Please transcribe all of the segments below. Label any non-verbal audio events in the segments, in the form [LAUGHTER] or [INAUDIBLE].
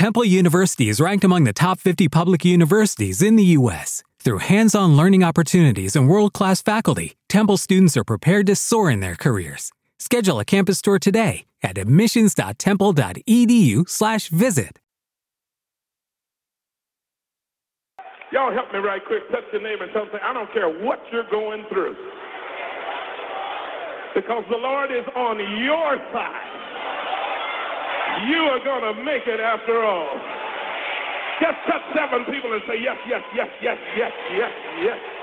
Temple University is ranked among the top 50 public universities in the U.S. Through hands on learning opportunities and world class faculty, Temple students are prepared to soar in their careers. Schedule a campus tour today at admissions.temple.edu/slash visit. Y'all help me right quick. Touch your neighbor and tell them, I don't care what you're going through. Because the Lord is on your side. You are going to make it after all. Just touch seven people and say, yes, yes, yes, yes, yes, yes, yes.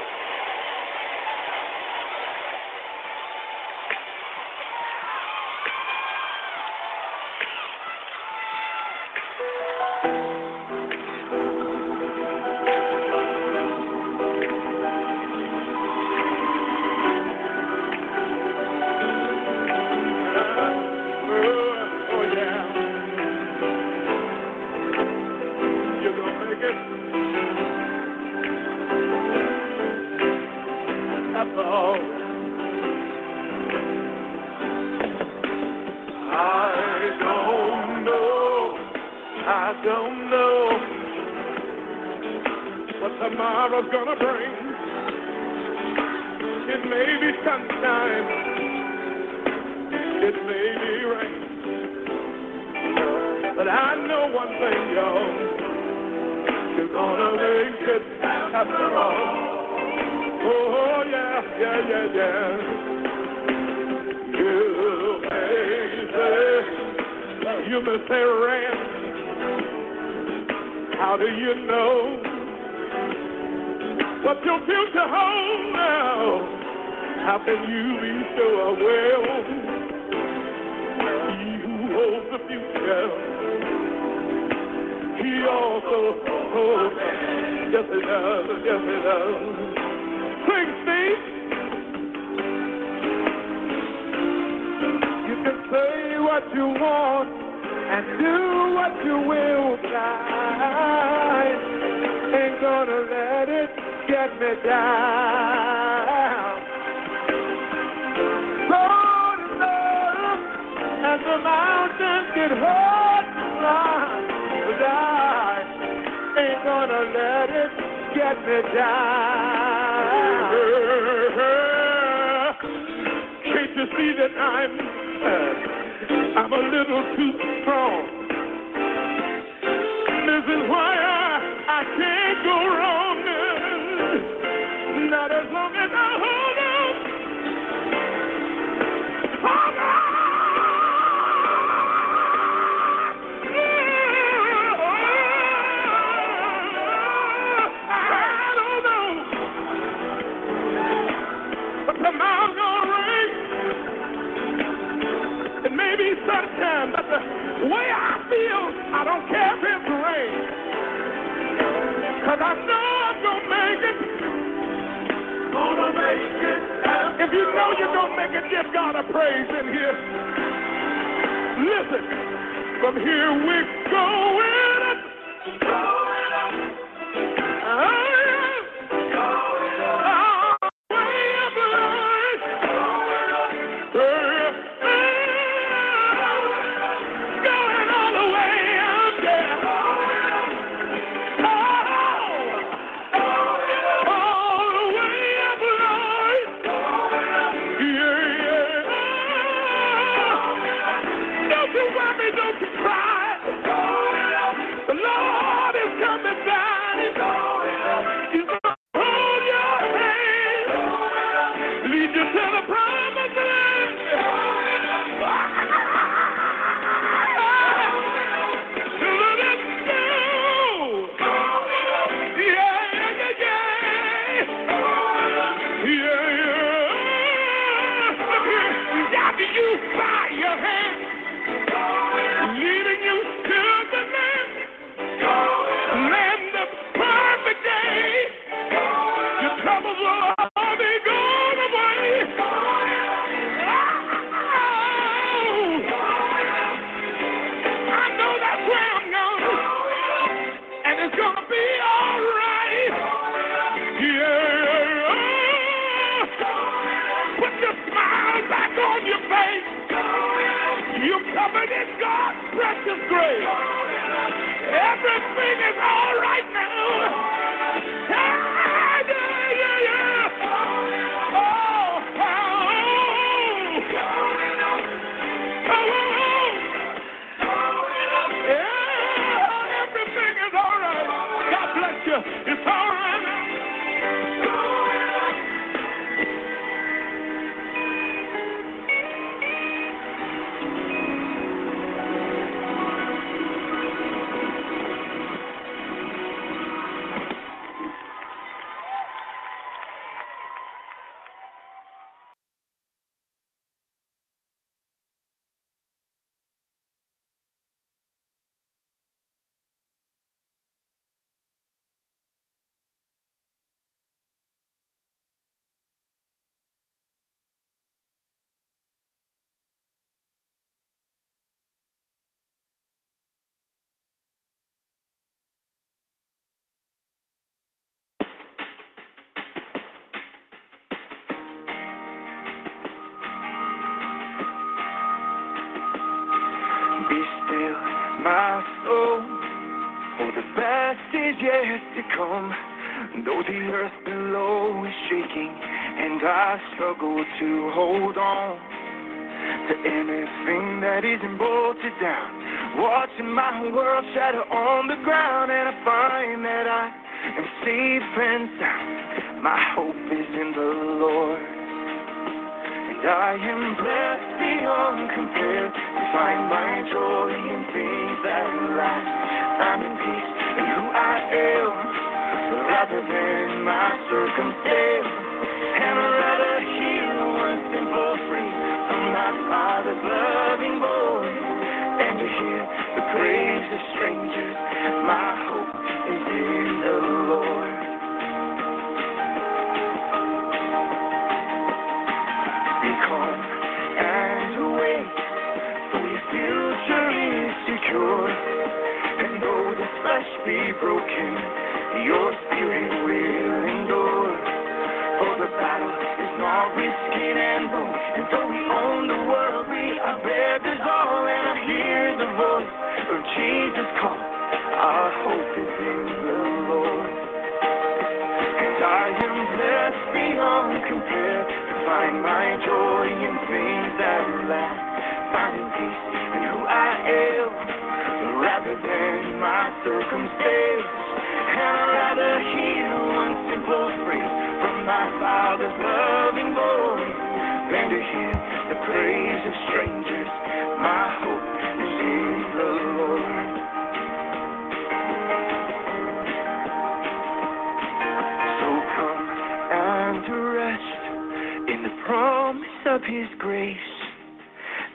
His grace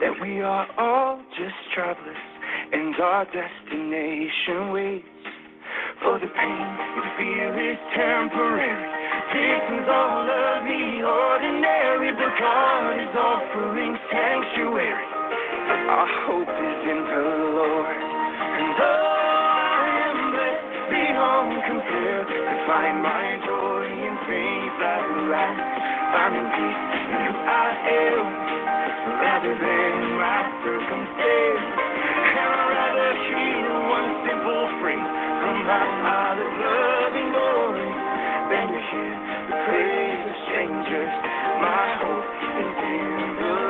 that we are all just travelers and our destination waits. For the pain you feel is temporary. This is all of the ordinary, but God is offering sanctuary. Our hope is in the Lord none compare. I find my joy in things that last, finding peace in who I am, rather than my circumstance. And I'd rather hear one simple phrase from my Father's loving glory than to hear the praise of strangers. My hope is in the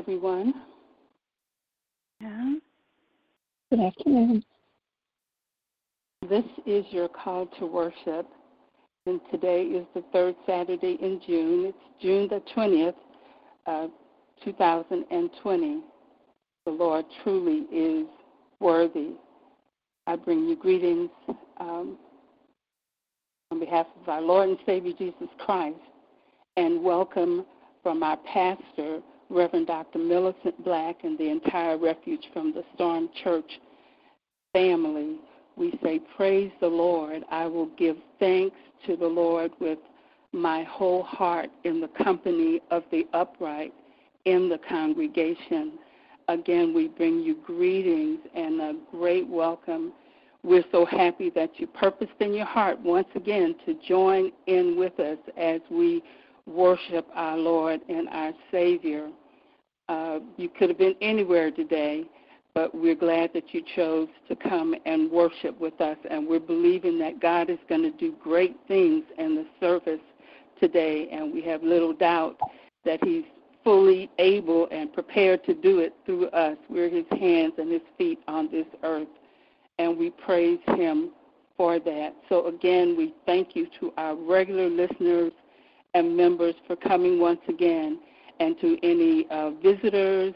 everyone. Good afternoon. This is your call to worship, and today is the third Saturday in June. It's June the 20th, uh, 2020. The Lord truly is worthy. I bring you greetings um, on behalf of our Lord and Savior Jesus Christ, and welcome from our pastor, Reverend Dr. Millicent Black, and the entire Refuge from the Storm Church family. We say, Praise the Lord. I will give thanks to the Lord with my whole heart in the company of the upright in the congregation. Again, we bring you greetings and a great welcome. We're so happy that you purposed in your heart once again to join in with us as we worship our Lord and our Savior. Uh, you could have been anywhere today, but we're glad that you chose to come and worship with us, and we're believing that God is going to do great things in the service today, and we have little doubt that He's fully able and prepared to do it through us. We're His hands and His feet on this earth, and we praise Him for that. So, again, we thank you to our regular listeners and members for coming once again, and to any uh, visitors.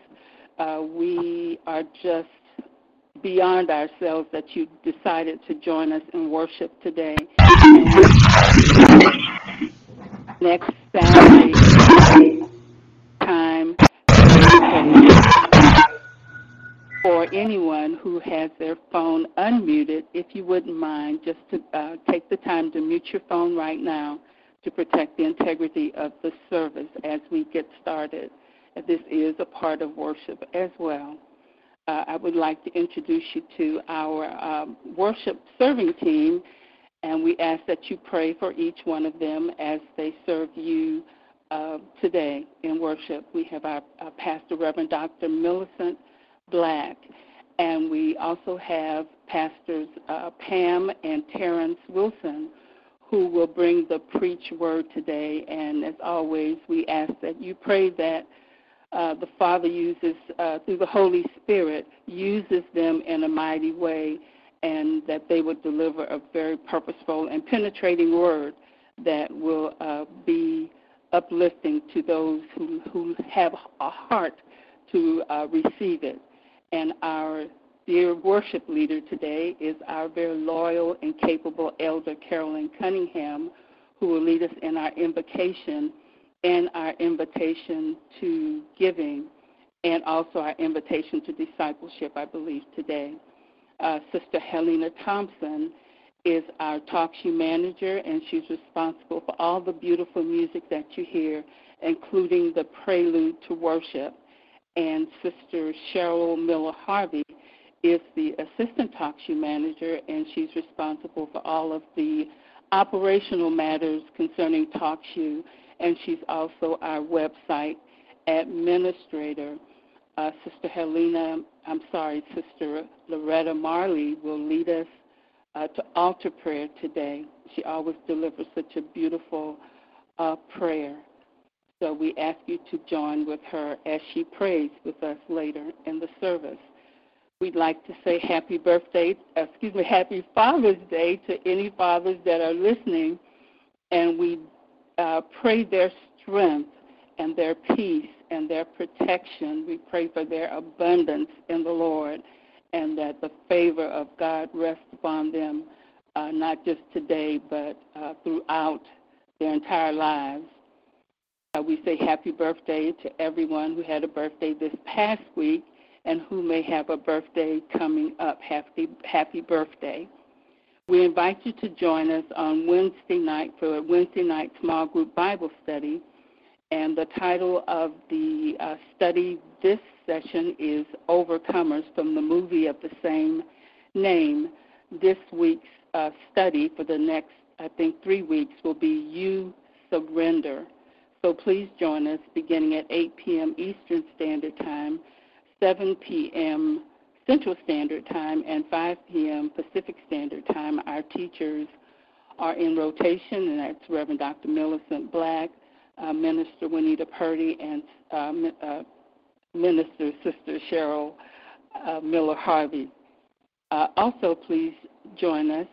Uh, we are just beyond ourselves that you decided to join us in worship today. Next Saturday, time for anyone who has their phone unmuted, if you wouldn't mind, just to uh, take the time to mute your phone right now to protect the integrity of the service as we get started. This is a part of worship as well. Uh, I would like to introduce you to our um, worship serving team, and we ask that you pray for each one of them as they serve you uh, today in worship. We have our, our Pastor Reverend Dr. Millicent Black, and we also have Pastors uh, Pam and Terrence Wilson who will bring the preach word today. And as always, we ask that you pray that uh, the Father uses, uh, through the Holy Spirit, uses them in a mighty way and that they would deliver a very purposeful and penetrating word that will uh, be uplifting to those who, who have a heart to uh, receive it. And our dear worship leader today is our very loyal and capable elder Carolyn Cunningham, who will lead us in our invocation and our invitation to giving and also our invitation to discipleship, I believe, today. Uh, Sister Helena Thompson is our talk show manager, and she's responsible for all the beautiful music that you hear, including the prelude to worship. And Sister Cheryl Miller Harvey is the assistant show manager, and she's responsible for all of the operational matters concerning talk show, and she's also our website administrator. Uh, Sister Helena, I'm sorry, Sister Loretta Marley will lead us uh, to altar prayer today. She always delivers such a beautiful uh, prayer. So we ask you to join with her as she prays with us later in the service. We'd like to say happy birthday, excuse me, happy Father's Day to any fathers that are listening, and we uh, pray their strength and their peace and their protection. We pray for their abundance in the Lord and that the favor of God rests upon them, uh, not just today, but uh, throughout their entire lives. Uh, we say happy birthday to everyone who had a birthday this past week and who may have a birthday coming up. Happy, happy birthday. We invite you to join us on Wednesday night for a Wednesday night small group Bible study. And the title of the uh, study this session is Overcomers from the movie of the same name. This week's uh, study for the next, I think, three weeks will be You Surrender. So please join us beginning at 8 p.m. Eastern Standard Time, 7 p.m. Central Standard Time, and 5 p.m. Pacific Standard Time. Our teachers are in rotation, and that's Reverend Dr. Millicent Black, uh, Minister Juanita Purdy, and uh, uh, Minister Sister Cheryl uh, Miller Harvey. Uh, also, please join us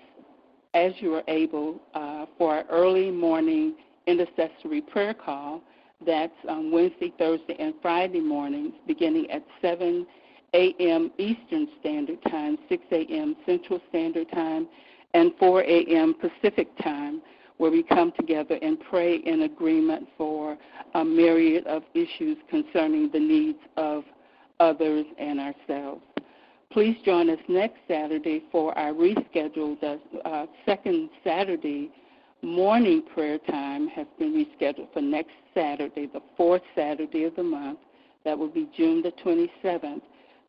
as you are able uh, for our early morning intercessory prayer call. That's on Wednesday, Thursday, and Friday mornings, beginning at 7 a.m. Eastern Standard Time, 6 a.m. Central Standard Time, and 4 a.m. Pacific Time where we come together and pray in agreement for a myriad of issues concerning the needs of others and ourselves. Please join us next Saturday for our rescheduled uh, second Saturday morning prayer time has been rescheduled for next Saturday, the fourth Saturday of the month. That will be June the 27th,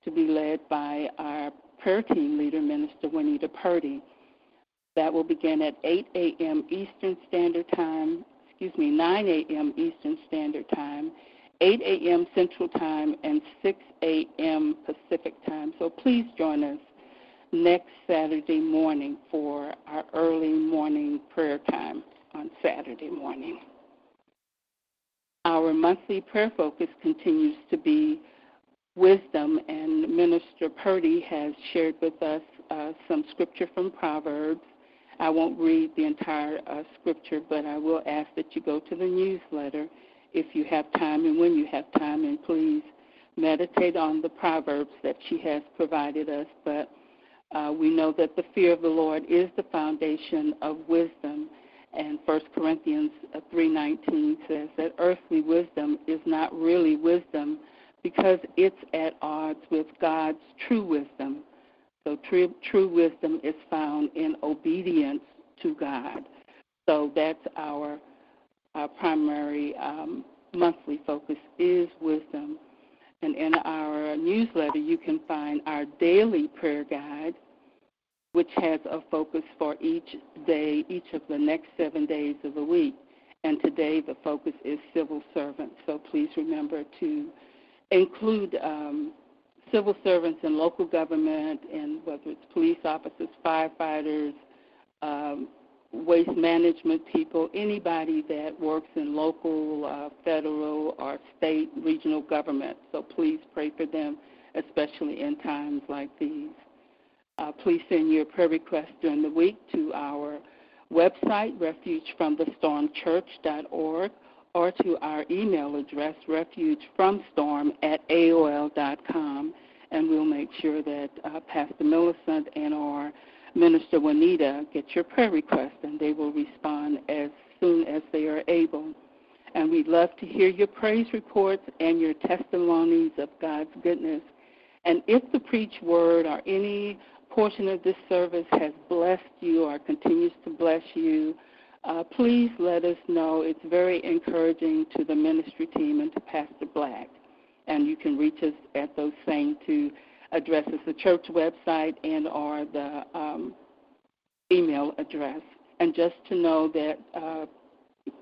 to be led by our prayer team leader, Minister Juanita Purdy. That will begin at 8 a.m. Eastern Standard Time, excuse me, 9 a.m. Eastern Standard Time, 8 a.m. Central Time, and 6 a.m. Pacific Time. So please join us next Saturday morning for our early morning prayer time on Saturday morning. Our monthly prayer focus continues to be wisdom, and Minister Purdy has shared with us uh, some scripture from Proverbs I won't read the entire uh, scripture, but I will ask that you go to the newsletter if you have time and when you have time, and please meditate on the proverbs that she has provided us. But uh, we know that the fear of the Lord is the foundation of wisdom, and 1 Corinthians 3:19 says that earthly wisdom is not really wisdom because it's at odds with God's true wisdom. So true, true wisdom is found in obedience to God. So that's our, our primary um, monthly focus is wisdom. And in our newsletter, you can find our daily prayer guide, which has a focus for each day, each of the next seven days of the week. And today, the focus is civil servants. So please remember to include um, civil servants in local government, and whether it's police officers, firefighters, um, waste management people, anybody that works in local, uh, federal, or state, regional government. So please pray for them, especially in times like these. Uh, please send your prayer requests during the week to our website, refugefromthestormchurch.org, or to our email address, refugefromstorm at aol.com and we'll make sure that uh, Pastor Millicent and our Minister Juanita get your prayer request, and they will respond as soon as they are able. And we'd love to hear your praise reports and your testimonies of God's goodness. And if the preach word or any portion of this service has blessed you or continues to bless you, uh, please let us know. It's very encouraging to the ministry team and to Pastor Black. And you can reach us at those same two addresses, the church website and or the um, email address. And just to know that uh,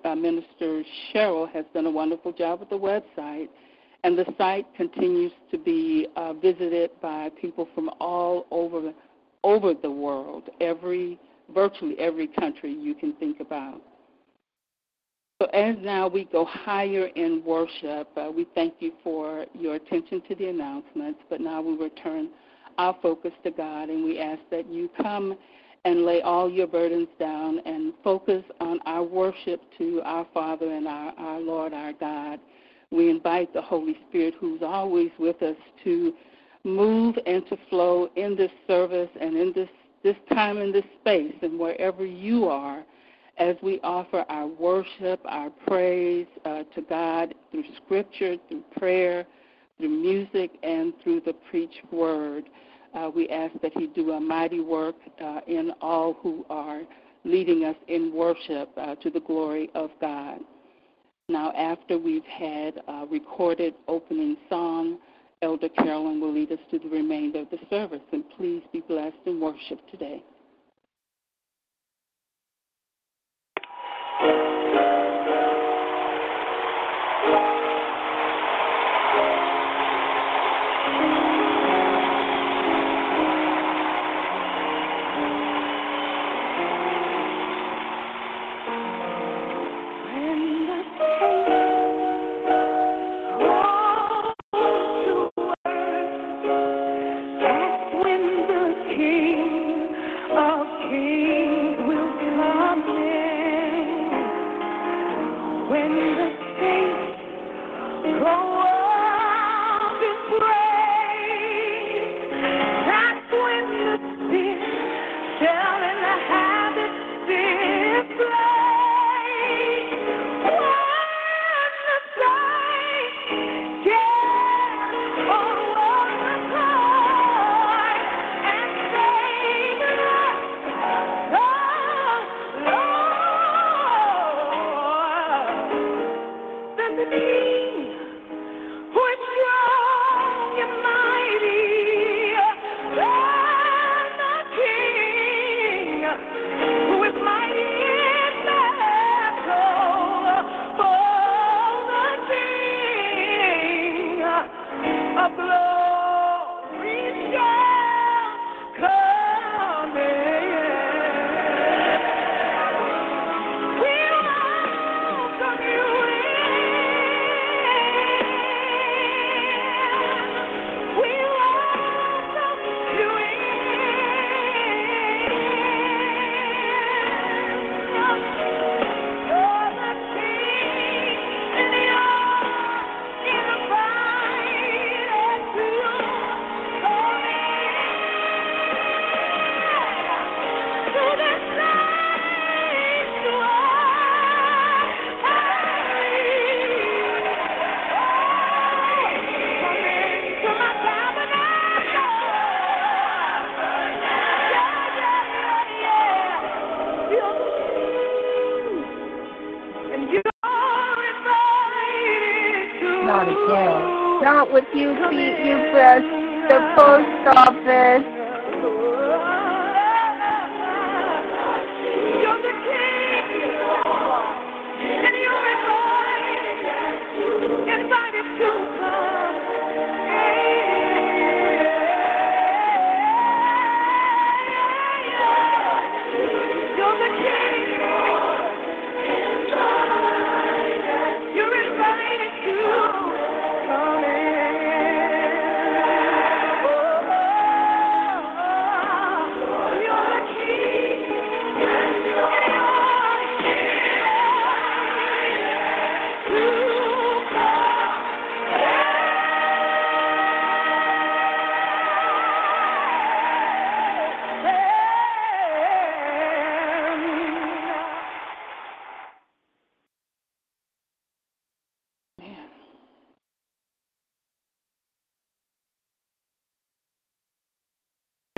uh, Minister Cheryl has done a wonderful job with the website, and the site continues to be uh, visited by people from all over over the world, every virtually every country you can think about. So as now we go higher in worship, uh, we thank you for your attention to the announcements, but now we return our focus to God and we ask that you come and lay all your burdens down and focus on our worship to our Father and our, our Lord, our God. We invite the Holy Spirit, who's always with us, to move and to flow in this service and in this, this time in this space and wherever you are as we offer our worship, our praise uh, to God through scripture, through prayer, through music, and through the preached word. Uh, we ask that He do a mighty work uh, in all who are leading us in worship uh, to the glory of God. Now, after we've had a recorded opening song, Elder Carolyn will lead us to the remainder of the service. And please be blessed in worship today.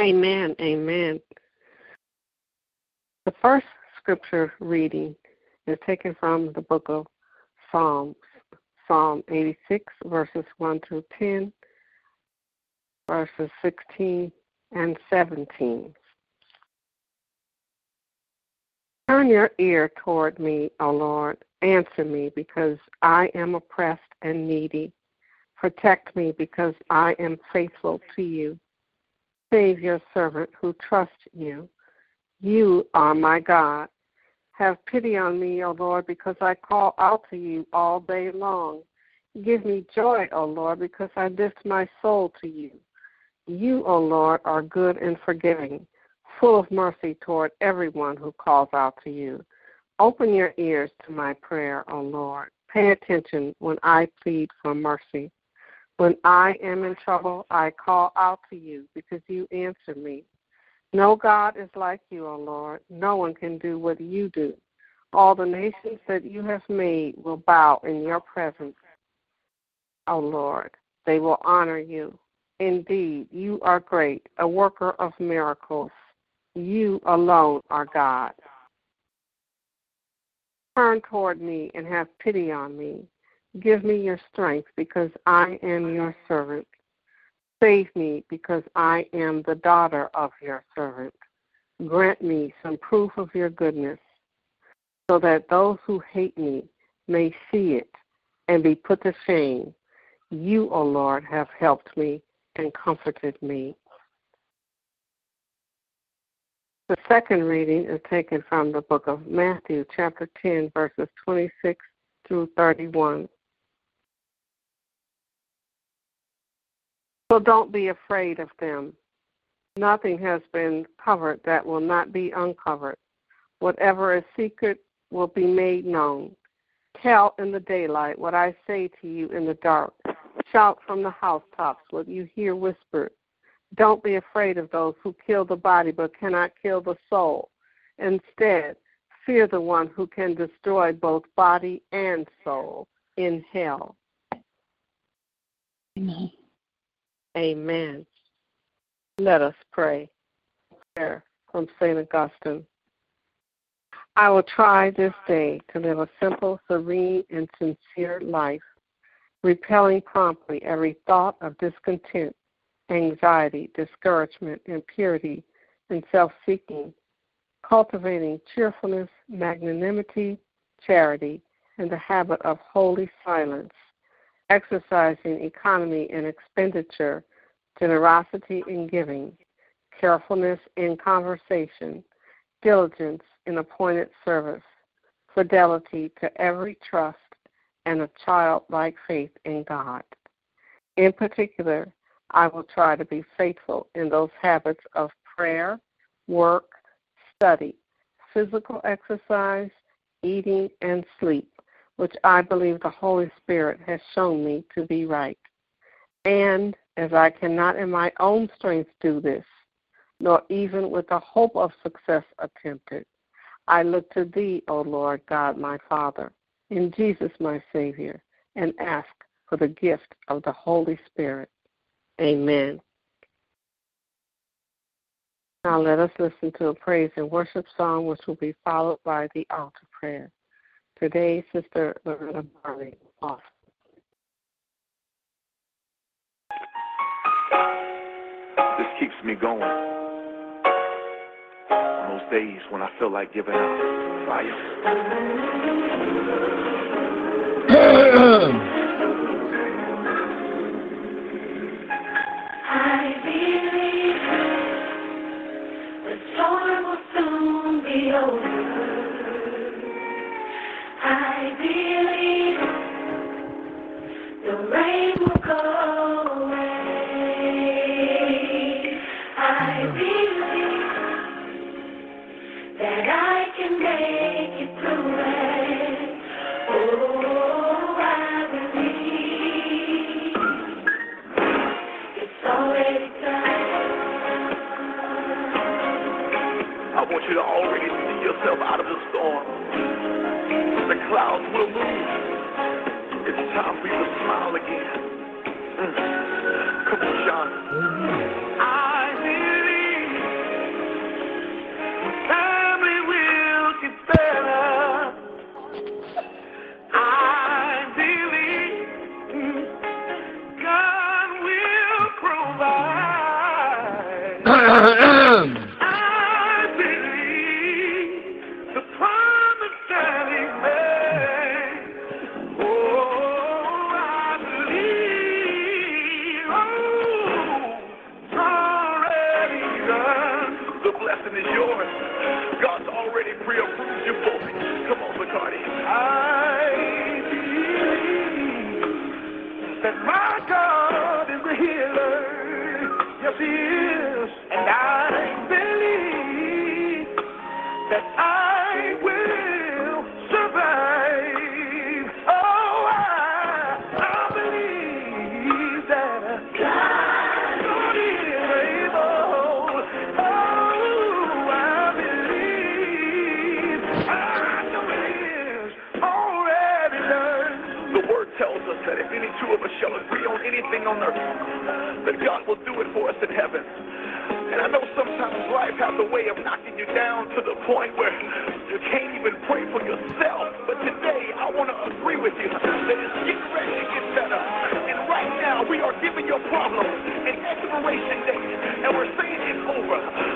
Amen. Amen. The first scripture reading is taken from the book of Psalms, Psalm 86, verses 1 through 10, verses 16 and 17. Turn your ear toward me, O Lord. Answer me, because I am oppressed and needy. Protect me, because I am faithful to you. Save your servant who trusts you. You are my God. Have pity on me, O Lord, because I call out to you all day long. Give me joy, O Lord, because I lift my soul to you. You, O Lord, are good and forgiving, full of mercy toward everyone who calls out to you. Open your ears to my prayer, O Lord. Pay attention when I plead for mercy. When I am in trouble, I call out to you because you answer me. No God is like you, O Lord. No one can do what you do. All the nations that you have made will bow in your presence, O Lord. They will honor you. Indeed, you are great, a worker of miracles. You alone are God. Turn toward me and have pity on me. Give me your strength because I am your servant. Save me because I am the daughter of your servant. Grant me some proof of your goodness so that those who hate me may see it and be put to shame. You, O Lord, have helped me and comforted me. The second reading is taken from the book of Matthew, chapter 10, verses 26 through 31. So don't be afraid of them. Nothing has been covered that will not be uncovered. Whatever is secret will be made known. Tell in the daylight what I say to you in the dark. Shout from the housetops what you hear whispered. Don't be afraid of those who kill the body but cannot kill the soul. Instead, fear the one who can destroy both body and soul in hell. Amen. Amen. Let us pray. Prayer from St. Augustine. I will try this day to live a simple, serene, and sincere life, repelling promptly every thought of discontent, anxiety, discouragement, impurity, and self seeking, cultivating cheerfulness, magnanimity, charity, and the habit of holy silence exercising economy in expenditure, generosity in giving, carefulness in conversation, diligence in appointed service, fidelity to every trust, and a childlike faith in God. In particular, I will try to be faithful in those habits of prayer, work, study, physical exercise, eating, and sleep which I believe the Holy Spirit has shown me to be right. And as I cannot in my own strength do this, nor even with the hope of success attempted, I look to Thee, O Lord God, my Father, in Jesus, my Savior, and ask for the gift of the Holy Spirit. Amen. Now let us listen to a praise and worship song, which will be followed by the altar prayer. Today, Sister Loretta. Off. This keeps me going. On those days when I feel like giving up. Fire. [CLEARS THROAT] It's time you to smile again. Mm. Anything on earth, but God will do it for us in heaven. And I know sometimes life has a way of knocking you down to the point where you can't even pray for yourself. But today, I want to agree with you that it's getting ready to get better. And right now, we are giving your problem an expiration date. And we're saying it's over.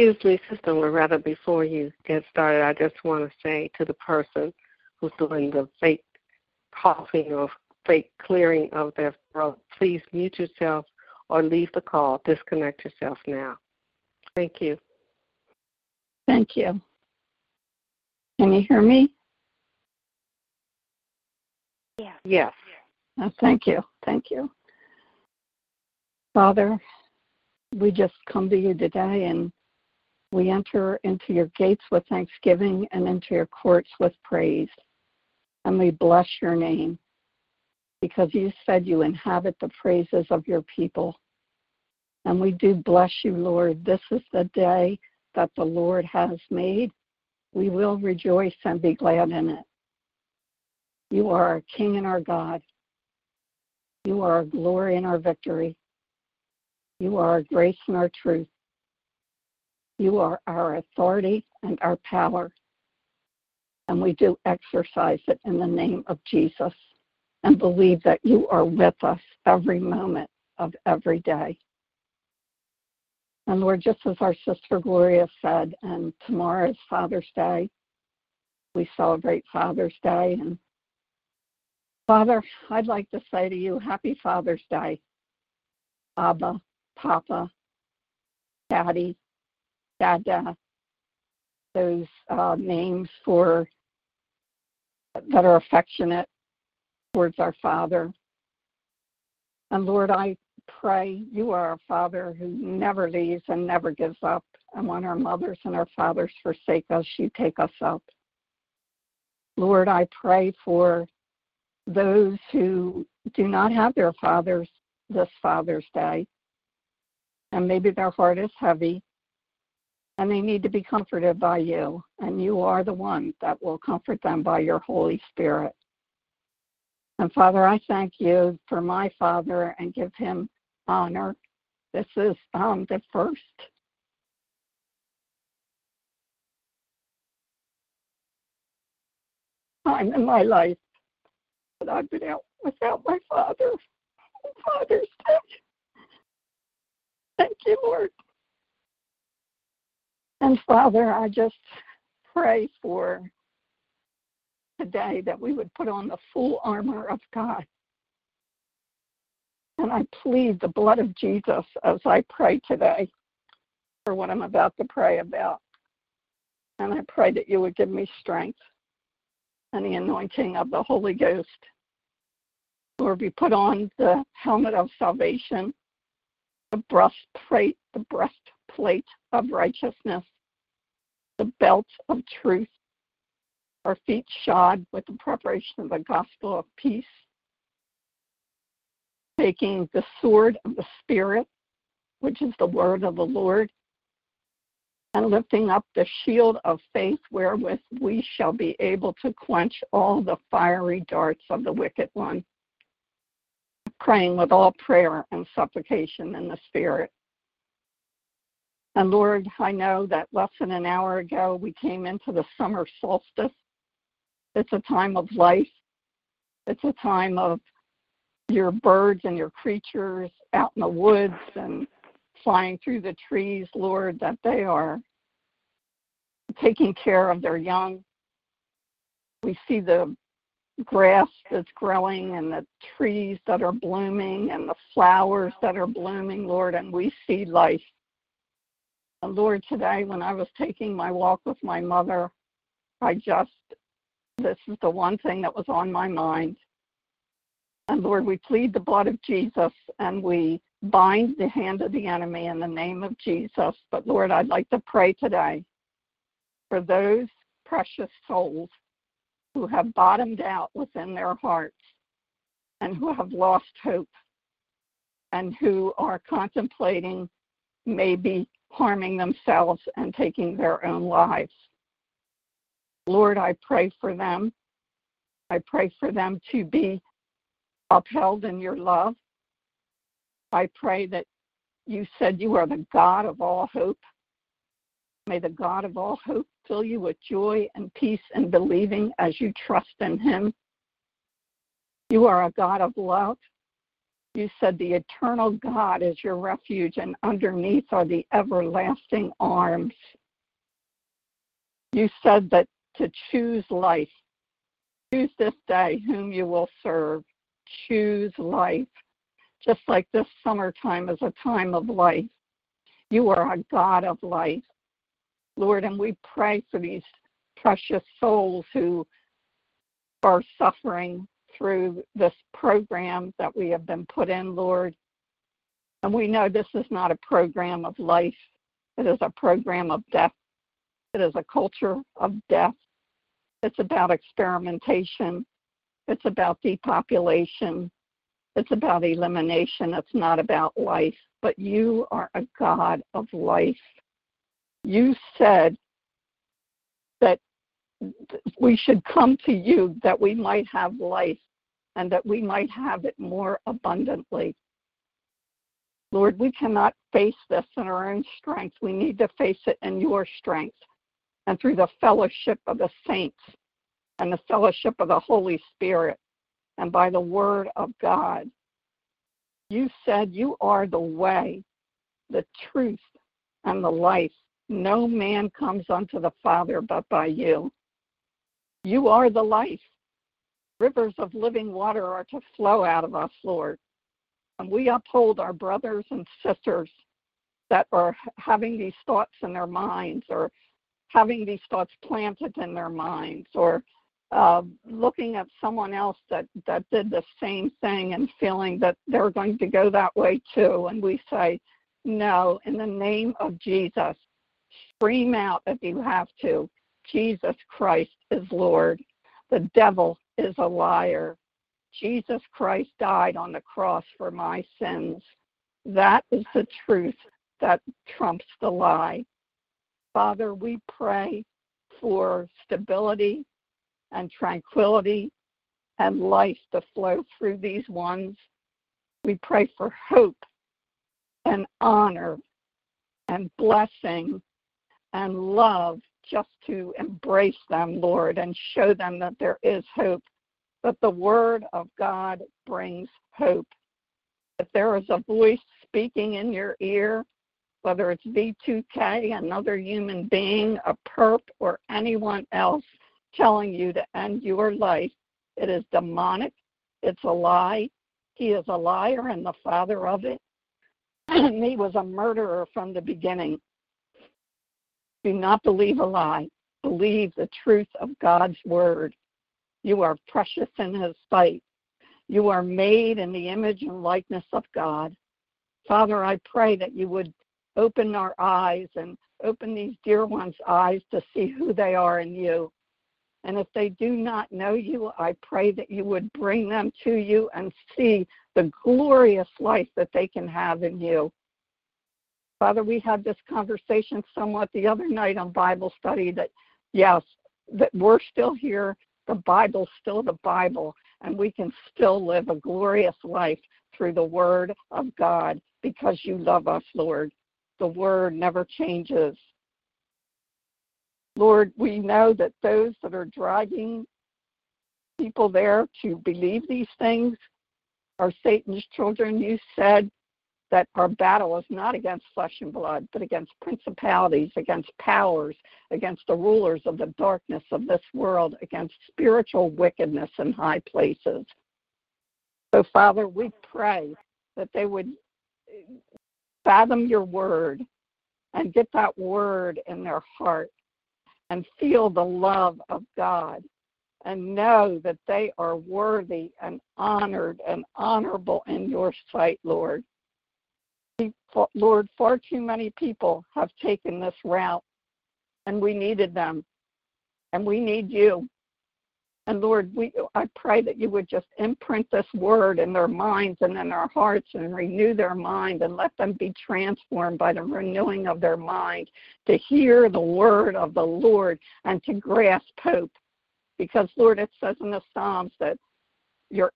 Excuse me, Sister Loretta, before you get started, I just want to say to the person who's doing the fake coughing or fake clearing of their throat, please mute yourself or leave the call. Disconnect yourself now. Thank you. Thank you. Can you hear me? Yes. Oh, thank you. Thank you. Father, we just come to you today and we enter into your gates with thanksgiving and into your courts with praise. And we bless your name because you said you inhabit the praises of your people. And we do bless you, Lord. This is the day that the Lord has made. We will rejoice and be glad in it. You are our King and our God. You are our glory and our victory. You are our grace and our truth. You are our authority and our power. And we do exercise it in the name of Jesus and believe that you are with us every moment of every day. And Lord, just as our sister Gloria said, and tomorrow is Father's Day, we celebrate Father's Day. And Father, I'd like to say to you, Happy Father's Day. Abba, Papa, Daddy, Dada, those uh, names for that are affectionate towards our Father. And Lord, I pray you are a Father who never leaves and never gives up. And when our mothers and our fathers forsake us, you take us up. Lord, I pray for those who do not have their fathers this Father's Day, and maybe their heart is heavy, and they need to be comforted by you, and you are the one that will comfort them by your Holy Spirit. And Father, I thank you for my father and give him honor. This is um, the first time in my life But I've been out without my father Father's Day. Thank you, Lord. And Father, I just pray for today that we would put on the full armor of God. And I plead the blood of Jesus as I pray today for what I'm about to pray about. And I pray that you would give me strength and the anointing of the Holy Ghost. Lord, we put on the helmet of salvation, the breastplate, the breastplate of righteousness, the belt of truth, our feet shod with the preparation of the gospel of peace, taking the sword of the Spirit, which is the word of the Lord, and lifting up the shield of faith wherewith we shall be able to quench all the fiery darts of the wicked one, praying with all prayer and supplication in the Spirit. And Lord, I know that less than an hour ago we came into the summer solstice. It's a time of life. It's a time of your birds and your creatures out in the woods and flying through the trees, Lord, that they are taking care of their young. We see the grass that's growing and the trees that are blooming and the flowers that are blooming, Lord, and we see life. Lord, today when I was taking my walk with my mother, I just, this is the one thing that was on my mind. And Lord, we plead the blood of Jesus and we bind the hand of the enemy in the name of Jesus. But Lord, I'd like to pray today for those precious souls who have bottomed out within their hearts and who have lost hope and who are contemplating maybe harming themselves and taking their own lives. Lord, I pray for them. I pray for them to be upheld in your love. I pray that you said you are the God of all hope. May the God of all hope fill you with joy and peace and believing as you trust in him. You are a God of love. You said the eternal God is your refuge, and underneath are the everlasting arms. You said that to choose life, choose this day whom you will serve. Choose life. Just like this summertime is a time of life. You are a God of life. Lord, and we pray for these precious souls who are suffering through this program that we have been put in, Lord. And we know this is not a program of life, it is a program of death. It is a culture of death. It's about experimentation. It's about depopulation. It's about elimination. It's not about life. But you are a God of life you said that we should come to you that we might have life and that we might have it more abundantly. Lord, we cannot face this in our own strength. We need to face it in your strength and through the fellowship of the saints and the fellowship of the Holy Spirit and by the word of God. You said you are the way, the truth, and the life. No man comes unto the Father but by you. You are the life. Rivers of living water are to flow out of us, Lord. And we uphold our brothers and sisters that are having these thoughts in their minds or having these thoughts planted in their minds or uh, looking at someone else that, that did the same thing and feeling that they're going to go that way too. And we say, no, in the name of Jesus, Scream out if you have to. Jesus Christ is Lord. The devil is a liar. Jesus Christ died on the cross for my sins. That is the truth that trumps the lie. Father, we pray for stability and tranquility and life to flow through these ones. We pray for hope and honor and blessing and love just to embrace them, Lord, and show them that there is hope that the Word of God brings hope. If there is a voice speaking in your ear, whether it's V2K, another human being, a perp, or anyone else telling you to end your life, it is demonic. It's a lie. He is a liar and the father of it. [CLEARS THROAT] he was a murderer from the beginning. Do not believe a lie. Believe the truth of God's word. You are precious in his sight. You are made in the image and likeness of God. Father, I pray that you would open our eyes and open these dear ones' eyes to see who they are in you. And if they do not know you, I pray that you would bring them to you and see the glorious life that they can have in you. Father, we had this conversation somewhat the other night on Bible study that, yes, that we're still here. The Bible's still the Bible, and we can still live a glorious life through the Word of God because you love us, Lord. The Word never changes. Lord, we know that those that are dragging people there to believe these things are Satan's children. You said that our battle is not against flesh and blood, but against principalities, against powers, against the rulers of the darkness of this world, against spiritual wickedness in high places. So, Father, we pray that they would fathom your word and get that word in their heart and feel the love of God and know that they are worthy and honored and honorable in your sight, Lord. Lord, far too many people have taken this route, and we needed them, and we need you. And Lord, we I pray that you would just imprint this word in their minds and in their hearts and renew their mind and let them be transformed by the renewing of their mind to hear the word of the Lord and to grasp hope. Because Lord, it says in the Psalms that your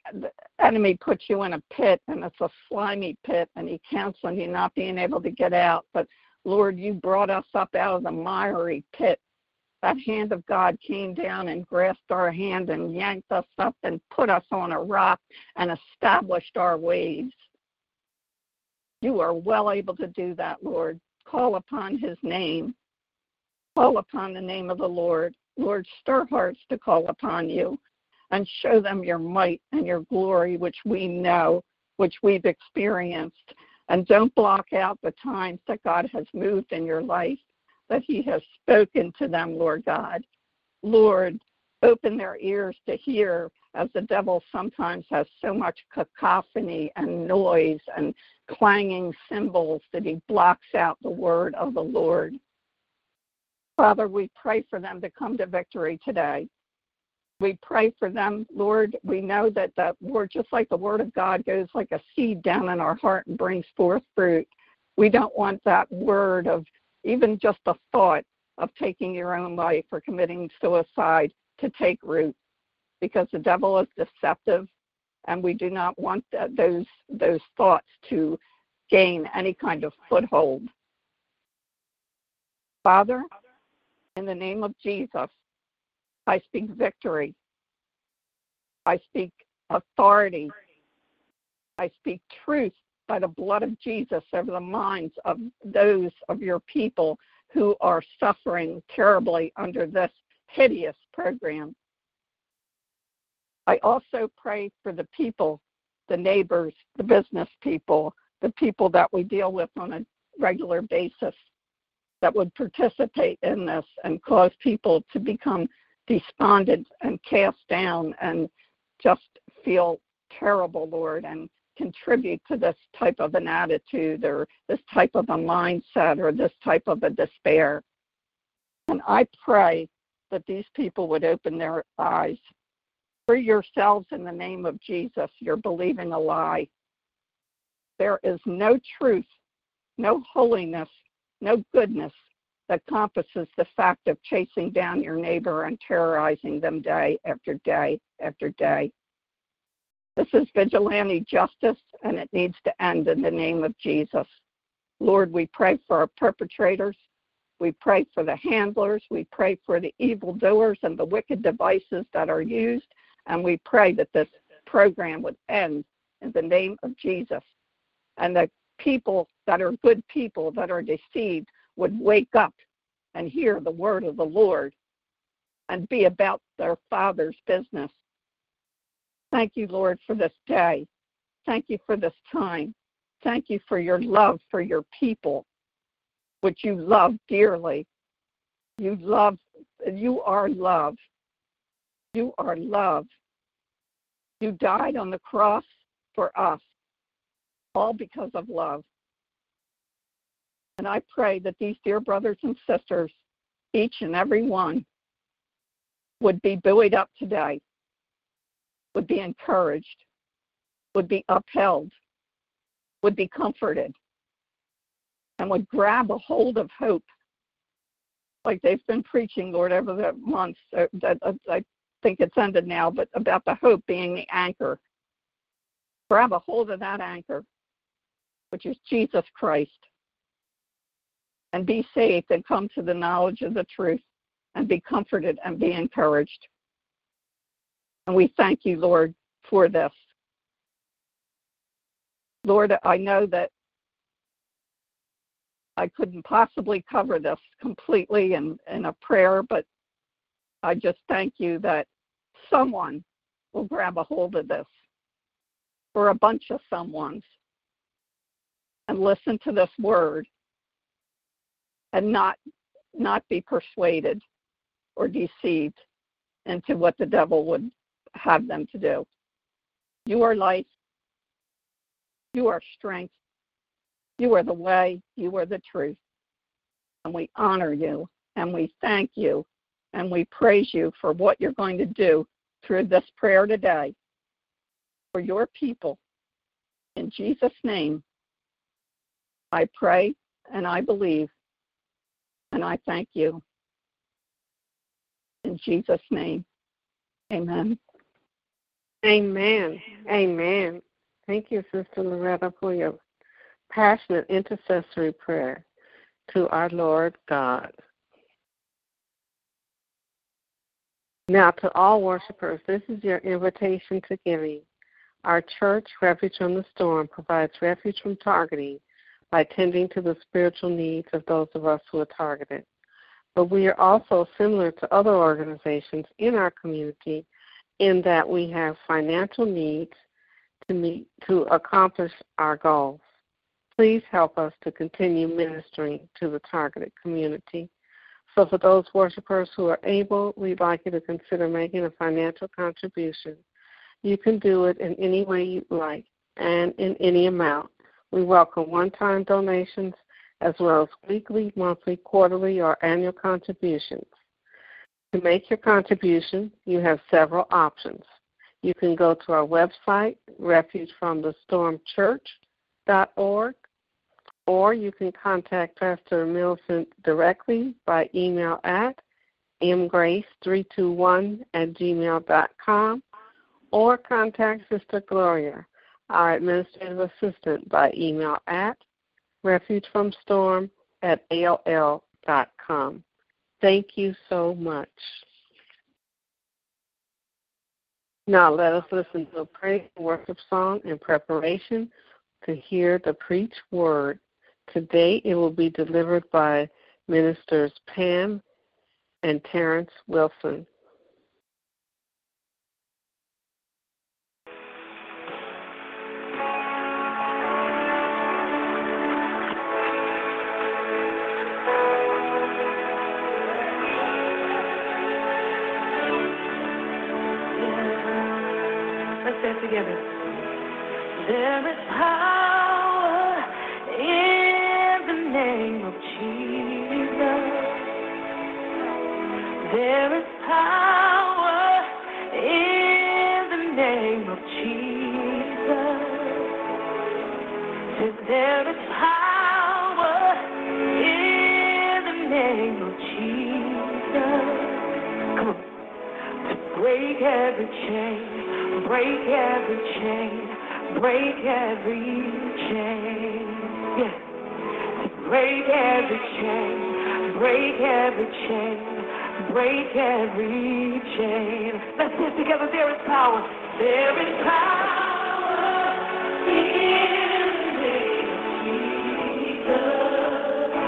enemy puts you in a pit and it's a slimy pit and he counts on you not being able to get out. But Lord, you brought us up out of the miry pit that hand of God came down and grasped our hand and yanked us up and put us on a rock and established our ways. You are well able to do that, Lord. Call upon his name. Call upon the name of the Lord. Lord, stir hearts to call upon you and show them your might and your glory, which we know, which we've experienced. And don't block out the times that God has moved in your life that He has spoken to them, Lord God. Lord, open their ears to hear, as the devil sometimes has so much cacophony and noise and clanging cymbals that he blocks out the word of the Lord. Father, we pray for them to come to victory today. We pray for them, Lord. We know that the word, just like the word of God goes like a seed down in our heart and brings forth fruit, we don't want that word of even just the thought of taking your own life or committing suicide to take root because the devil is deceptive and we do not want that, those those thoughts to gain any kind of foothold. Father, in the name of Jesus, I speak victory. I speak authority. I speak truth by the blood of Jesus over the minds of those of your people who are suffering terribly under this hideous program. I also pray for the people, the neighbors, the business people, the people that we deal with on a regular basis that would participate in this and cause people to become despondent and cast down and just feel terrible, Lord, and contribute to this type of an attitude or this type of a mindset or this type of a despair. And I pray that these people would open their eyes. For yourselves in the name of Jesus, you're believing a lie. There is no truth, no holiness, no goodness that compasses the fact of chasing down your neighbor and terrorizing them day after day after day. This is vigilante justice, and it needs to end in the name of Jesus. Lord, we pray for our perpetrators. We pray for the handlers. We pray for the evildoers and the wicked devices that are used And we pray that this program would end in the name of Jesus. And the people that are good people that are deceived would wake up and hear the word of the Lord and be about their Father's business. Thank you, Lord, for this day. Thank you for this time. Thank you for your love for your people, which you love dearly. You love, you are love. You are love. You died on the cross for us, all because of love. And I pray that these dear brothers and sisters, each and every one, would be buoyed up today, would be encouraged, would be upheld, would be comforted, and would grab a hold of hope, like they've been preaching, Lord, over the months. Uh, that uh, I think it's ended now, but about the hope being the anchor. Grab a hold of that anchor, which is Jesus Christ and be saved and come to the knowledge of the truth and be comforted and be encouraged. And we thank you, Lord, for this. Lord, I know that I couldn't possibly cover this completely in, in a prayer, but I just thank you that someone will grab a hold of this, or a bunch of someones, and listen to this word and not not be persuaded or deceived into what the devil would have them to do. You are life. You are strength. You are the way. You are the truth. And we honor you and we thank you and we praise you for what you're going to do through this prayer today for your people. In Jesus' name, I pray and I believe and I thank you. In Jesus' name, amen. Amen. Amen. Thank you, Sister Loretta, for your passionate intercessory prayer to our Lord God. Now, to all worshipers, this is your invitation to giving. Our church, Refuge from the Storm, provides refuge from targeting by tending to the spiritual needs of those of us who are targeted. But we are also similar to other organizations in our community in that we have financial needs to meet to accomplish our goals. Please help us to continue ministering to the targeted community. So for those worshipers who are able, we'd like you to consider making a financial contribution. You can do it in any way you like and in any amount. We welcome one time donations as well as weekly, monthly, quarterly, or annual contributions. To make your contribution, you have several options. You can go to our website, refugefromthestormchurch.org, or you can contact Pastor Millicent directly by email at mgrace321 at gmail.com, or contact Sister Gloria our administrative assistant by email at refugefromstorm at AOL.com. Thank you so much. Now let us listen to a praise and worship song in preparation to hear the preached word. Today it will be delivered by ministers Pam and Terrence Wilson. There is power break every chain, break every chain. Yeah. Break every chain, break every chain, break every chain. Let's do it together. There is power. There is power in Jesus.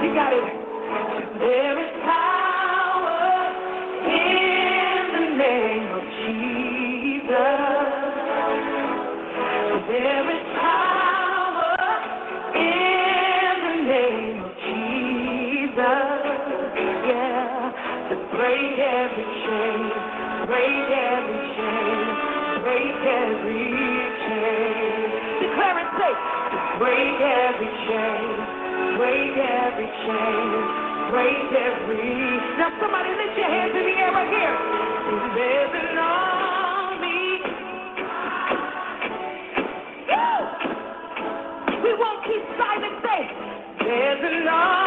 You got it. break every chain, break every. Now somebody lift your hands in the air right here. There's an army. We won't keep silent. There's an army.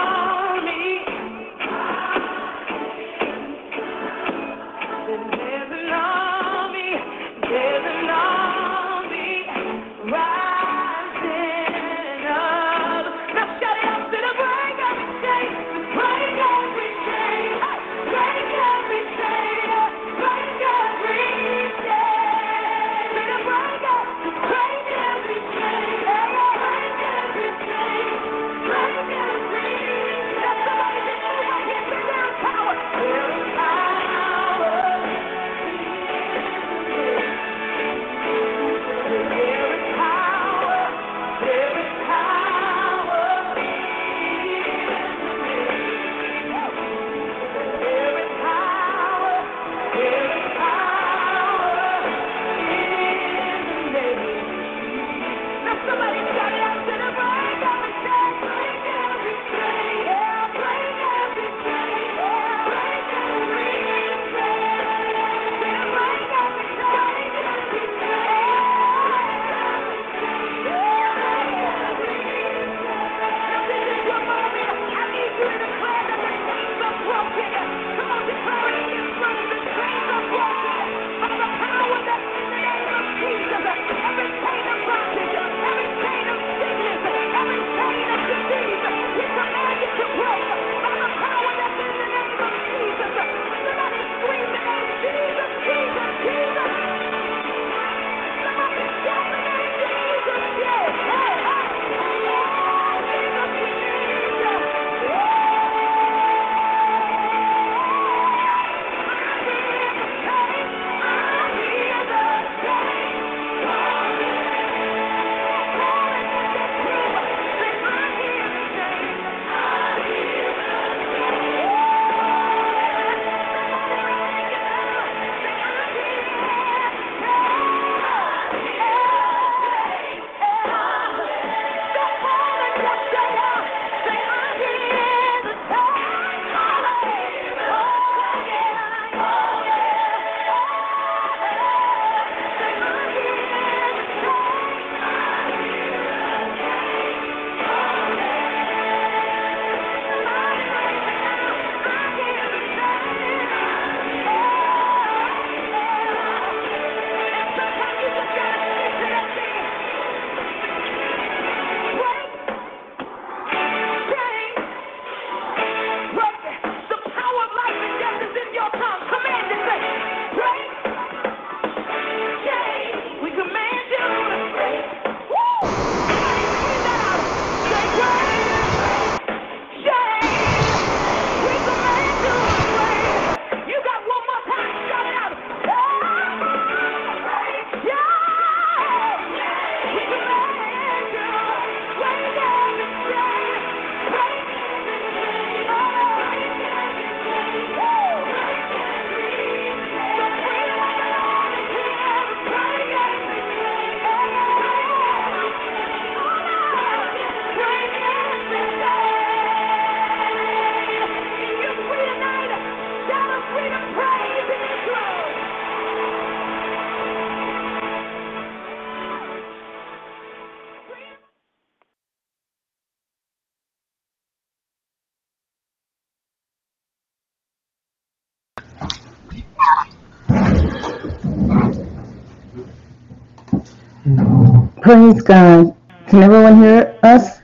Praise Can everyone hear us?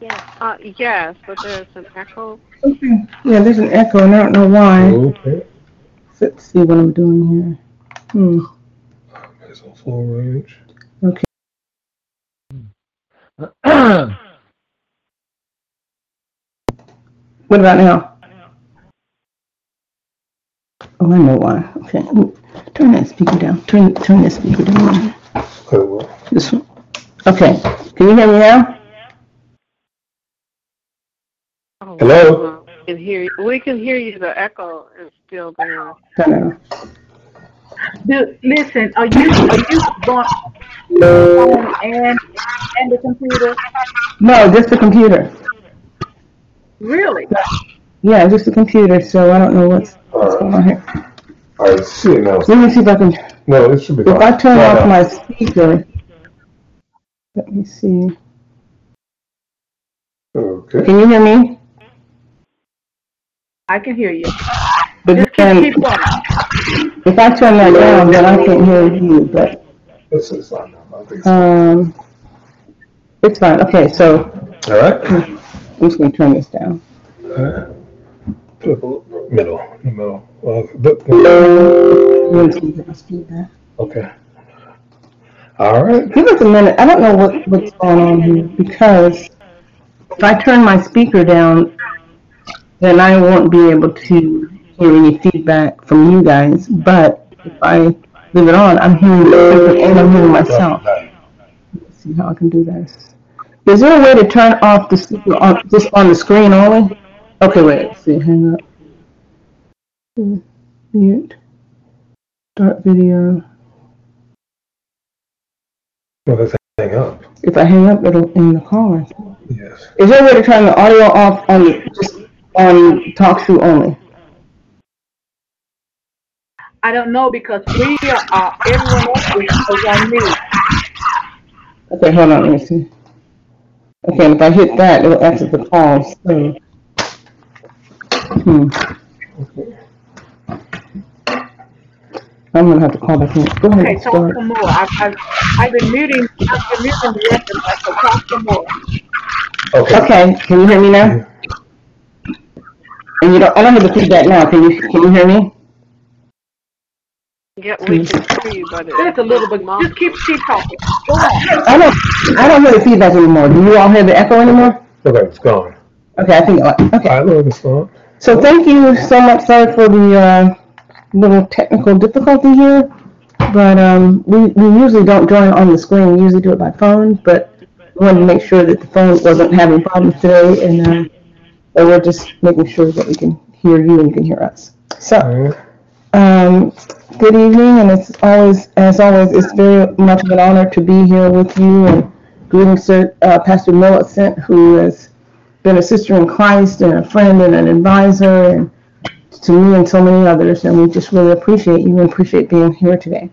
Yes, uh, yes but there's an echo. Okay. Yeah, there's an echo, and I don't know why. Okay. Let's see what I'm doing here. Hmm. Okay, so full range. Okay. [CLEARS THROAT] what about now? Oh, I know why. Okay. Ooh, Turn that speaker down. Turn turn that speaker down. Okay, This one. Okay. Can you hear me now? Oh, Hello? We can hear you. We can hear you. The echo is still there. Turn it on. Do, listen, are you are you going phone and and the computer? No, just the computer. Really? Yeah, just the computer. So I don't know what's, what's going on here. All right, see it now. Let me see if I can. No, it should be If fine. I turn No, off no. my speaker, let me see. Okay. Can you hear me? I can hear you. But Just then, keep, keep going. if I turn that down, then I can't hear you. But This is fine now. I think so. um, it's fine. Okay, so All right. I'm just gonna turn this down. All right. Put it a little middle, middle. Well, but, Let me see if I can speak that. okay. All right. Give us a minute. I don't know what, what's going on here because if I turn my speaker down, then I won't be able to hear any feedback from you guys. But if I leave it on, I'm hearing the and I'm hearing myself. Let's see how I can do this. Is there a way to turn off the speaker on, just on the screen only? Okay, wait. Let's see. Hang up. Mute. Start video. Well, let's hang up. If I hang up, it'll end the call. Yes. Is there a way to turn the audio off on just on TalkShoe only? I don't know because we are everyone else is is on me. Okay, hold on, let me see. Okay, and if I hit that, it'll exit the call. So, hmm. I'm gonna have to call back in. Go ahead Okay, talk start. some more. I've, I've, I've been muting, I've been muting the rest of us, so talk some more. Okay. Okay, can you hear me now? And you don't, I don't have the feedback now. Can you, can you hear me? Yeah, we can hear you, but it's a little bit, just keep, keep talking. Go on. I don't, I don't hear the feedback anymore. Do you all hear the echo anymore? Okay, it's gone. Okay, I think, okay. I know it's gone. So thank you so much, sorry for the uh, little technical difficulty here. But um, we, we usually don't join on the screen, we usually do it by phone, but we wanted to make sure that the phone wasn't having problems today and uh, so we're just making sure that we can hear you and you can hear us. So, um, good evening, and it's always, as always, it's very much of an honor to be here with you and greetings to uh, Pastor Millicent, who has been a sister in Christ and a friend and an advisor and to me and so many others, and we just really appreciate you and appreciate being here today.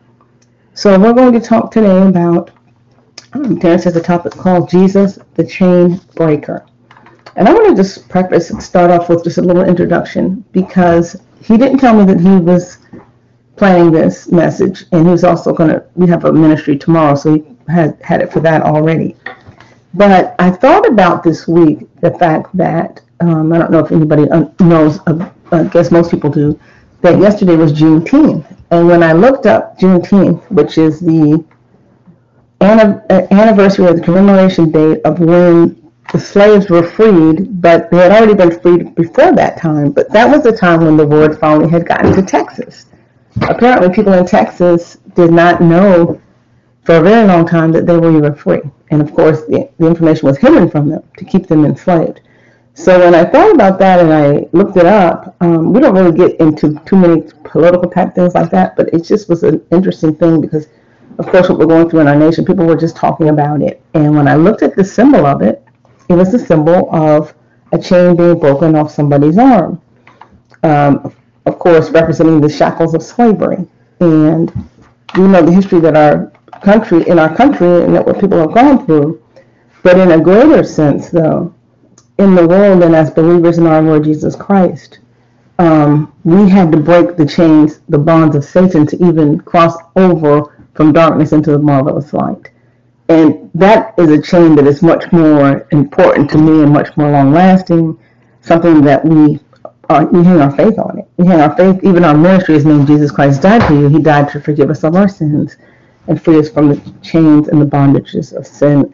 So we're going to talk today about, um, has a topic called Jesus, the Chain Breaker. And I want to just preface, start off with just a little introduction because he didn't tell me that he was planning this message, and he was also going to. We have a ministry tomorrow, so he had had it for that already. But I thought about this week the fact that um, I don't know if anybody knows. Uh, I guess most people do. That yesterday was Juneteenth, and when I looked up Juneteenth, which is the uh, anniversary or the commemoration date of when the slaves were freed, but they had already been freed before that time. But that was the time when the word finally had gotten to Texas. Apparently, people in Texas did not know for a very long time that they were even free. And of course, the, the information was hidden from them to keep them enslaved. So when I thought about that and I looked it up, um, we don't really get into too many political type things like that, but it just was an interesting thing because, of course, what we're going through in our nation, people were just talking about it. And when I looked at the symbol of it, it was the symbol of a chain being broken off somebody's arm. Um, of course, representing the shackles of slavery. And we know the history that our country, in our country, and that what people have gone through. But in a greater sense, though, in the world and as believers in our Lord Jesus Christ, um, we had to break the chains, the bonds of Satan to even cross over from darkness into the marvelous light. And that is a chain that is much more important to me and much more long lasting, something that we uh, we hang our faith on it. We hang our faith, even our ministry is named Jesus Christ died for you. He died to forgive us of our sins and free us from the chains and the bondages of sin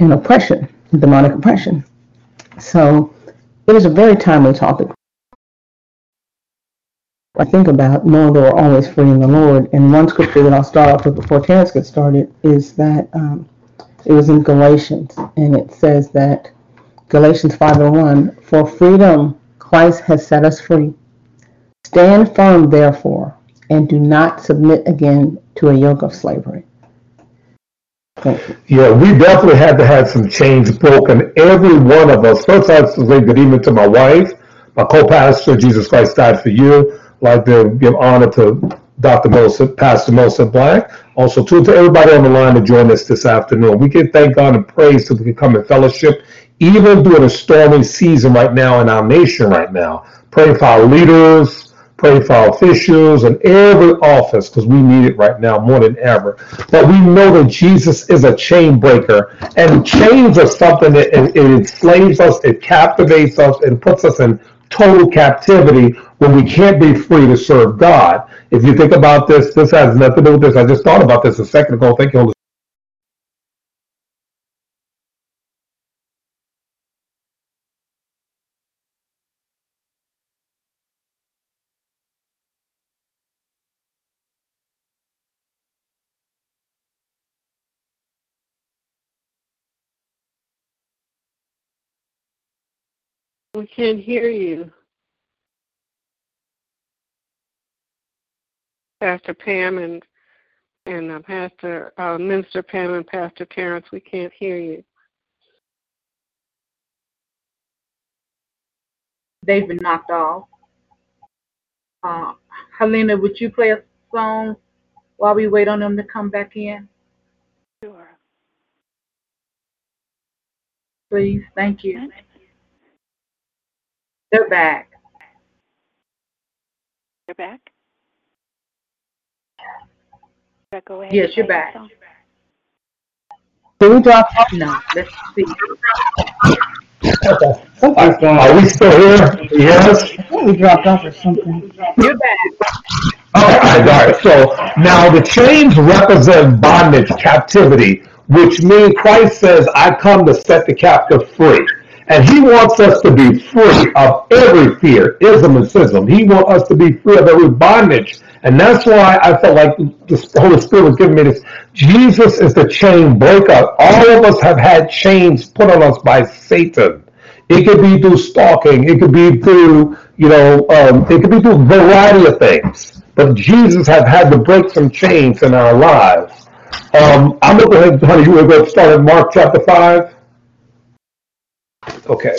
and oppression, demonic oppression. So it is a very timely topic. I think about knowing that we're always free in the Lord. And one scripture that I'll start off with before Terrence gets started is that um, it was in Galatians, and it says that Galatians 5:1, for freedom Christ has set us free. Stand firm, therefore, and do not submit again to a yoke of slavery. Yeah, we definitely had to have some chains broken. Every one of us. First, I have to say good evening to my wife, my co-pastor, Jesus Christ died for you. Like to give honor to Dr. Millicent, Pastor Millicent Black. Also, too, to everybody on the line to join us this afternoon. We can thank God and praise that we can come in fellowship, even during a stormy season right now in our nation right now. Pray for our leaders, pray for our officials and every office because we need it right now more than ever. But we know that Jesus is a chain breaker, and chains are something that it, it enslaves us, it captivates us, it puts us in total captivity when we can't be free to serve God. If you think about this, this has nothing to do with this. I just thought about this a second ago. Thank you, can't hear you. Pastor Pam and and uh, Pastor uh, Minister Pam and Pastor Terrence, we can't hear you. They've been knocked off. Uh, Helena, would you play a song while we wait on them to come back in? Sure. Please, thank you. They're back. You're back? Should I go ahead Yes, you're back. the song? Did we drop off? No. Let's see. Are we still here? Yes? I we dropped off or something. You're back. All right, all right. So now the chains represent bondage, captivity, which means Christ says, I come to set the captive free. And he wants us to be free of every fear, ism and schism. He wants us to be free of every bondage. And that's why I felt like the Holy Spirit was giving me this. Jesus is the chain breaker. All of us have had chains put on us by Satan. It could be through stalking. It could be through, you know, um, it could be through a variety of things. But Jesus have had to break some chains in our lives. Um, I'm going to go ahead, honey, you going to start at Mark chapter 5? Okay.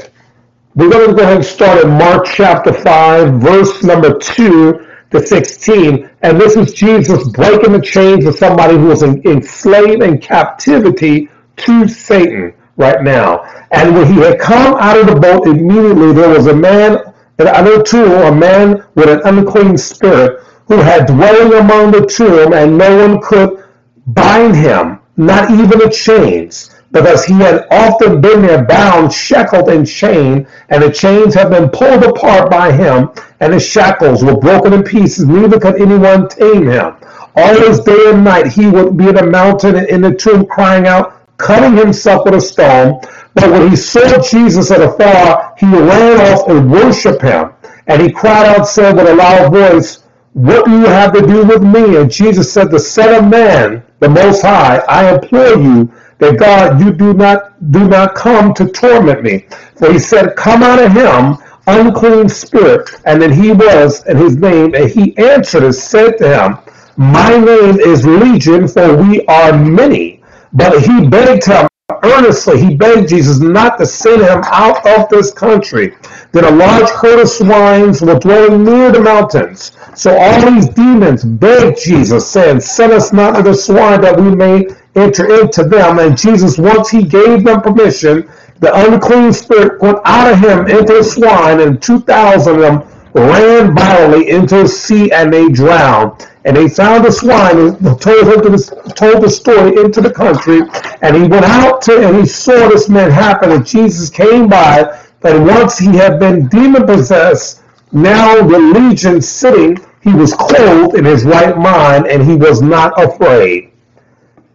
We're going to go ahead and start at Mark chapter 5, verse number 2 to 16. And this is Jesus breaking the chains of somebody who was in, enslaved in captivity to Satan right now. And when he had come out of the boat, immediately there was a man, another tomb, a man with an unclean spirit, who had dwelling among the tomb, and no one could bind him, not even the chains, because he had often been there bound, shackled, and chained, and the chains had been pulled apart by him, and his shackles were broken in pieces, neither could anyone tame him. Always day and night he would be in a mountain and in the tomb crying out, cutting himself with a stone. But when he saw Jesus at afar, he ran off and worshiped him. And he cried out, saying with a loud voice, What do you have to do with me? And Jesus said, The Son of Man, the Most High, I implore you that God, you do not do not come to torment me. For he said, Come out of him, unclean spirit. And then he was, and his name, and he answered and said to him, My name is Legion, for we are many. But he begged him earnestly, he begged Jesus not to send him out of this country. Then a large herd of swines were dwelling near the mountains. So all these demons begged Jesus, saying, Send us not to the swine that we may enter into them. And Jesus, once he gave them permission, the unclean spirit went out of him into the swine, and 2,000 of them ran violently into the sea and they drowned. And they found the swine and told him to the, told the story into the country. And he went out to and he saw this man happen. And Jesus came by. And once he had been demon possessed, now the legion sitting, he was clothed in his right mind and he was not afraid.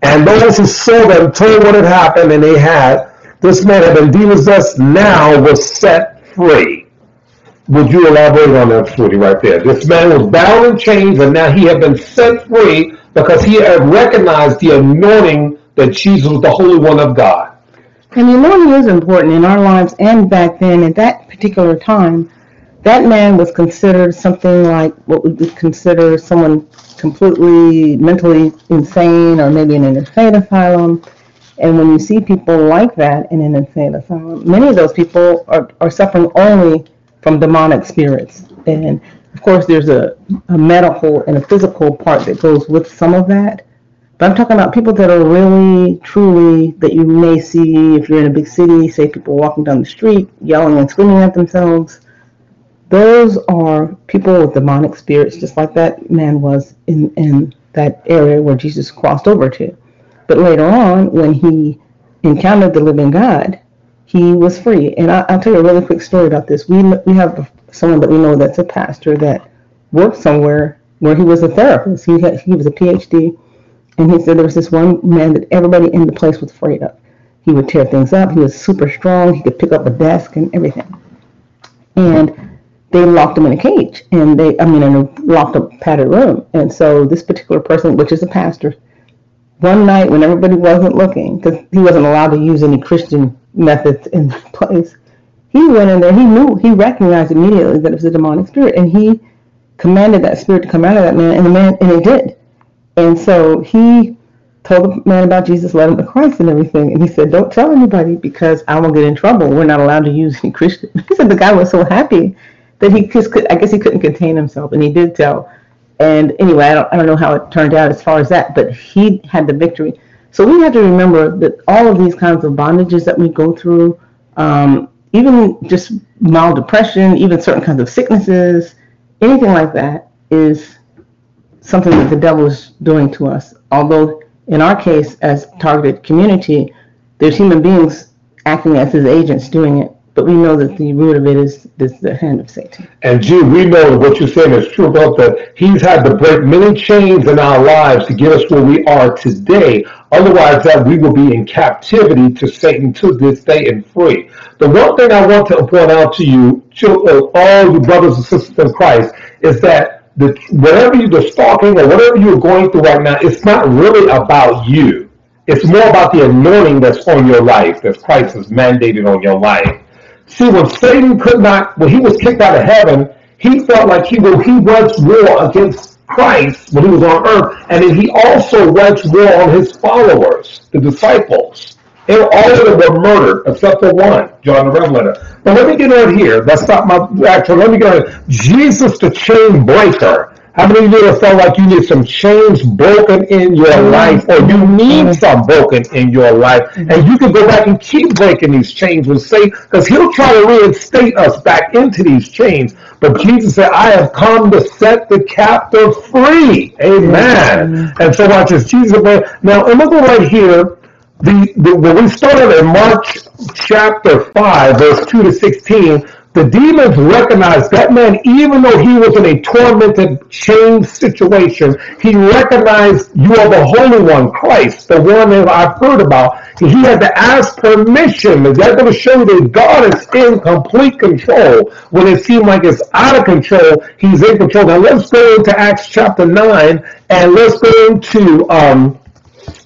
And those who saw them told what had happened, and they had. This man had been demon possessed, now was set free. Would you elaborate on that, sweetie, right there? This man was bound in chains, and now he had been set free because he had recognized the anointing that Jesus was the Holy One of God. And the anointing is important in our lives and back then, at that particular time, that man was considered something like what would consider someone completely mentally insane or maybe in an insane asylum. And when you see people like that in an insane asylum, many of those people are, are suffering only from demonic spirits. And of course, there's a, a medical and a physical part that goes with some of that. But I'm talking about people that are really, truly, that you may see if you're in a big city, say people walking down the street, yelling and screaming at themselves. Those are people with demonic spirits, just like that man was in, in that area where Jesus crossed over to. But later on, when he encountered the living God, he was free. And I, will tell you a really quick story about this. We, we have someone that we know that's a pastor that worked somewhere where he was a therapist. He, had, he was a PhD. And he said there was this one man that everybody in the place was afraid of. He would tear things up. He was super strong. He could pick up a desk and everything. And they locked him in a cage and they i mean in a locked up padded room. And so this particular person which is a pastor one night when everybody wasn't looking because he wasn't allowed to use any christian methods in [LAUGHS] place he went in there he knew he recognized immediately that it was a demonic spirit and he commanded that spirit to come out of that man and the man and it did. And so he told the man about jesus led him to christ and everything and he said don't tell anybody because i will get in trouble. We're not allowed to use any christian. [LAUGHS] He said the guy was so happy that he could, I guess he couldn't contain himself, and he did tell. And anyway, I don't, I don't know how it turned out as far as that, but he had the victory. So we have to remember that all of these kinds of bondages that we go through, um, even just mild depression, even certain kinds of sicknesses, anything like that is something that the devil is doing to us. Although in our case, as targeted community, there's human beings acting as his agents doing it but we know that the root of it is, is the hand of Satan. And Jude, we know what you're saying is true about that. He's had to break many chains in our lives to get us where we are today. Otherwise, that we will be in captivity to Satan to this day and free. The one thing I want to point out to you, to all you brothers and sisters in Christ, is that the, whatever you, the stalking or whatever you're going through right now, it's not really about you. It's more about the anointing that's on your life, that Christ has mandated on your life. See, when Satan could not, when he was kicked out of heaven, he felt like he, he waged war against Christ when he was on earth, and then he also waged war on his followers, the disciples. And all of them were murdered except for one, John the Revelator. But let me get on here. That's not my actual. Let me get on. Jesus, the chain breaker. How many of you have felt like you need some chains broken in your mm-hmm. life or you need mm-hmm. some broken in your life? Mm-hmm. And you can go back and keep breaking these chains with Satan because he'll try to reinstate us back into these chains. But Jesus said, I have come to set the captive free. Amen. And so watch this. Jesus, now, and look right here. The, the, when we started in Mark chapter 5, verse 2 to 16, the demons recognized that man, even though he was in a tormented, chained situation, he recognized you are the Holy One, Christ, the one that I've heard about. He had to ask permission. Is that going to show that God is in complete control? When it seemed like it's out of control, he's in control. Now let's go into Acts chapter 9 and let's go into um,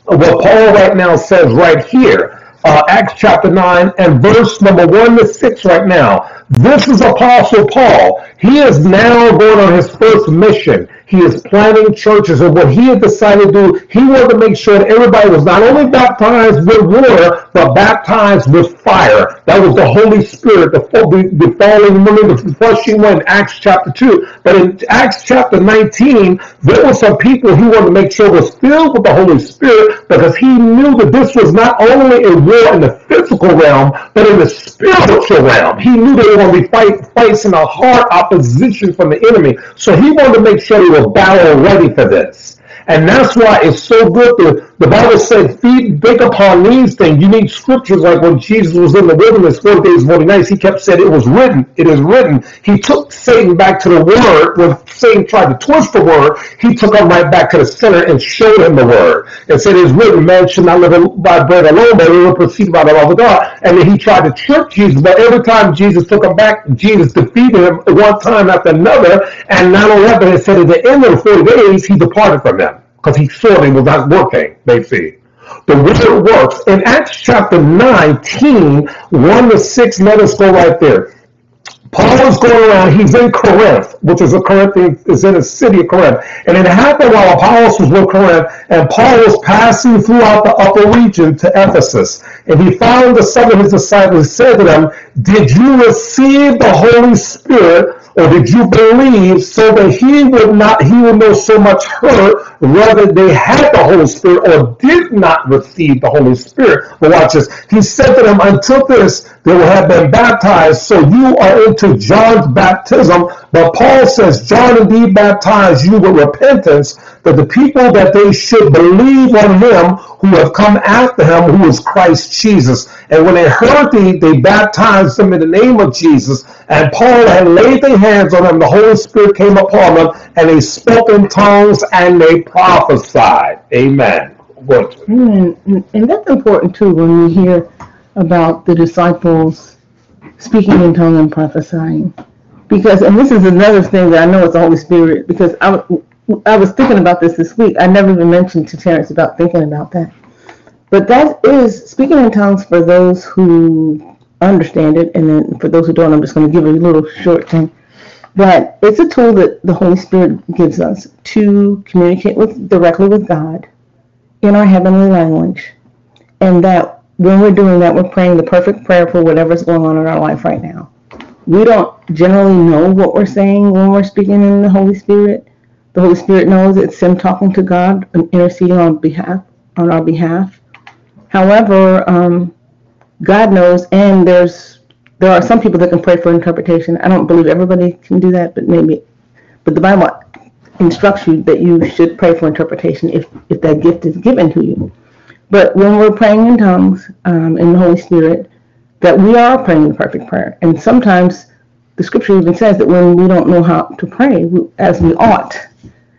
what Paul right now says right here. Uh, Acts chapter 9 and verse number 1 to 6 right now. This is Apostle Paul. He is now going on his first mission. He is planting churches. And what he had decided to do, he wanted to make sure that everybody was not only baptized with water, but baptized with fire. That was the Holy Spirit, the, the, the falling, remember the flushing one Acts chapter 2. But in Acts chapter 19, there were some people he wanted to make sure was filled with the Holy Spirit because he knew that this was not only a war in the physical realm, but in the spiritual realm. He knew they were going to be fight, facing a hard opposition from the enemy. So he wanted to make sure they were battle ready for this. And that's why it's so good. The, the Bible said, feed, think upon these things. You need scriptures like when Jesus was in the wilderness 40 days, 40 nights, he kept saying, it was written, it is written. He took Satan back to the word. When Satan tried to twist the word, he took him right back to the center and showed him the word. And said, it is written, man should not live by bread alone, but he will proceed by the love of God. And then he tried to trick Jesus, but every time Jesus took him back, Jesus defeated him one time after another. And not only that, but it said at the end of the 40 days, he departed from them because he it was not working, they see. The word works. In Acts chapter 19, 1 to 6, let us go right there. Paul is going around, he's in Corinth, which is a Corinthian, is in a city of Corinth. And it happened while Apollos was with Corinth, and Paul was passing throughout the upper region to Ephesus. And he found the some of his disciples and said to them, Did you receive the Holy Spirit or did you believe so that he would not he would know so much hurt whether they had the Holy Spirit or did not receive the Holy Spirit? But watch this. He said to them, Until this they will have been baptized. So you are into John's baptism. But Paul says, John indeed baptized you with repentance, that the people that they should believe on him who have come after him, who is Christ Jesus. And when they heard thee, they baptized them in the name of Jesus. And Paul had laid their hands on them. The Holy Spirit came upon them, and they spoke in tongues and they prophesied. Amen. Good. And, and that's important too when we hear about the disciples speaking in tongues and prophesying. Because, and this is another thing that I know it's the Holy Spirit, because I, I was thinking about this this week. I never even mentioned to Terrence about thinking about that. But that is speaking in tongues for those who understand it, and then for those who don't, I'm just going to give a little short thing. But it's a tool that the Holy Spirit gives us to communicate with directly with God in our heavenly language, and that when we're doing that, we're praying the perfect prayer for whatever's going on in our life right now. We don't generally know what we're saying when we're speaking in the Holy Spirit. The Holy Spirit knows it's Him talking to God and interceding on behalf on our behalf. However, um, God knows, and there's there are some people that can pray for interpretation. I don't believe everybody can do that, but maybe. But the Bible instructs you that you should pray for interpretation if if that gift is given to you. But when we're praying in tongues um, in the Holy Spirit, that we are praying the perfect prayer. And sometimes the scripture even says that when we don't know how to pray as we ought,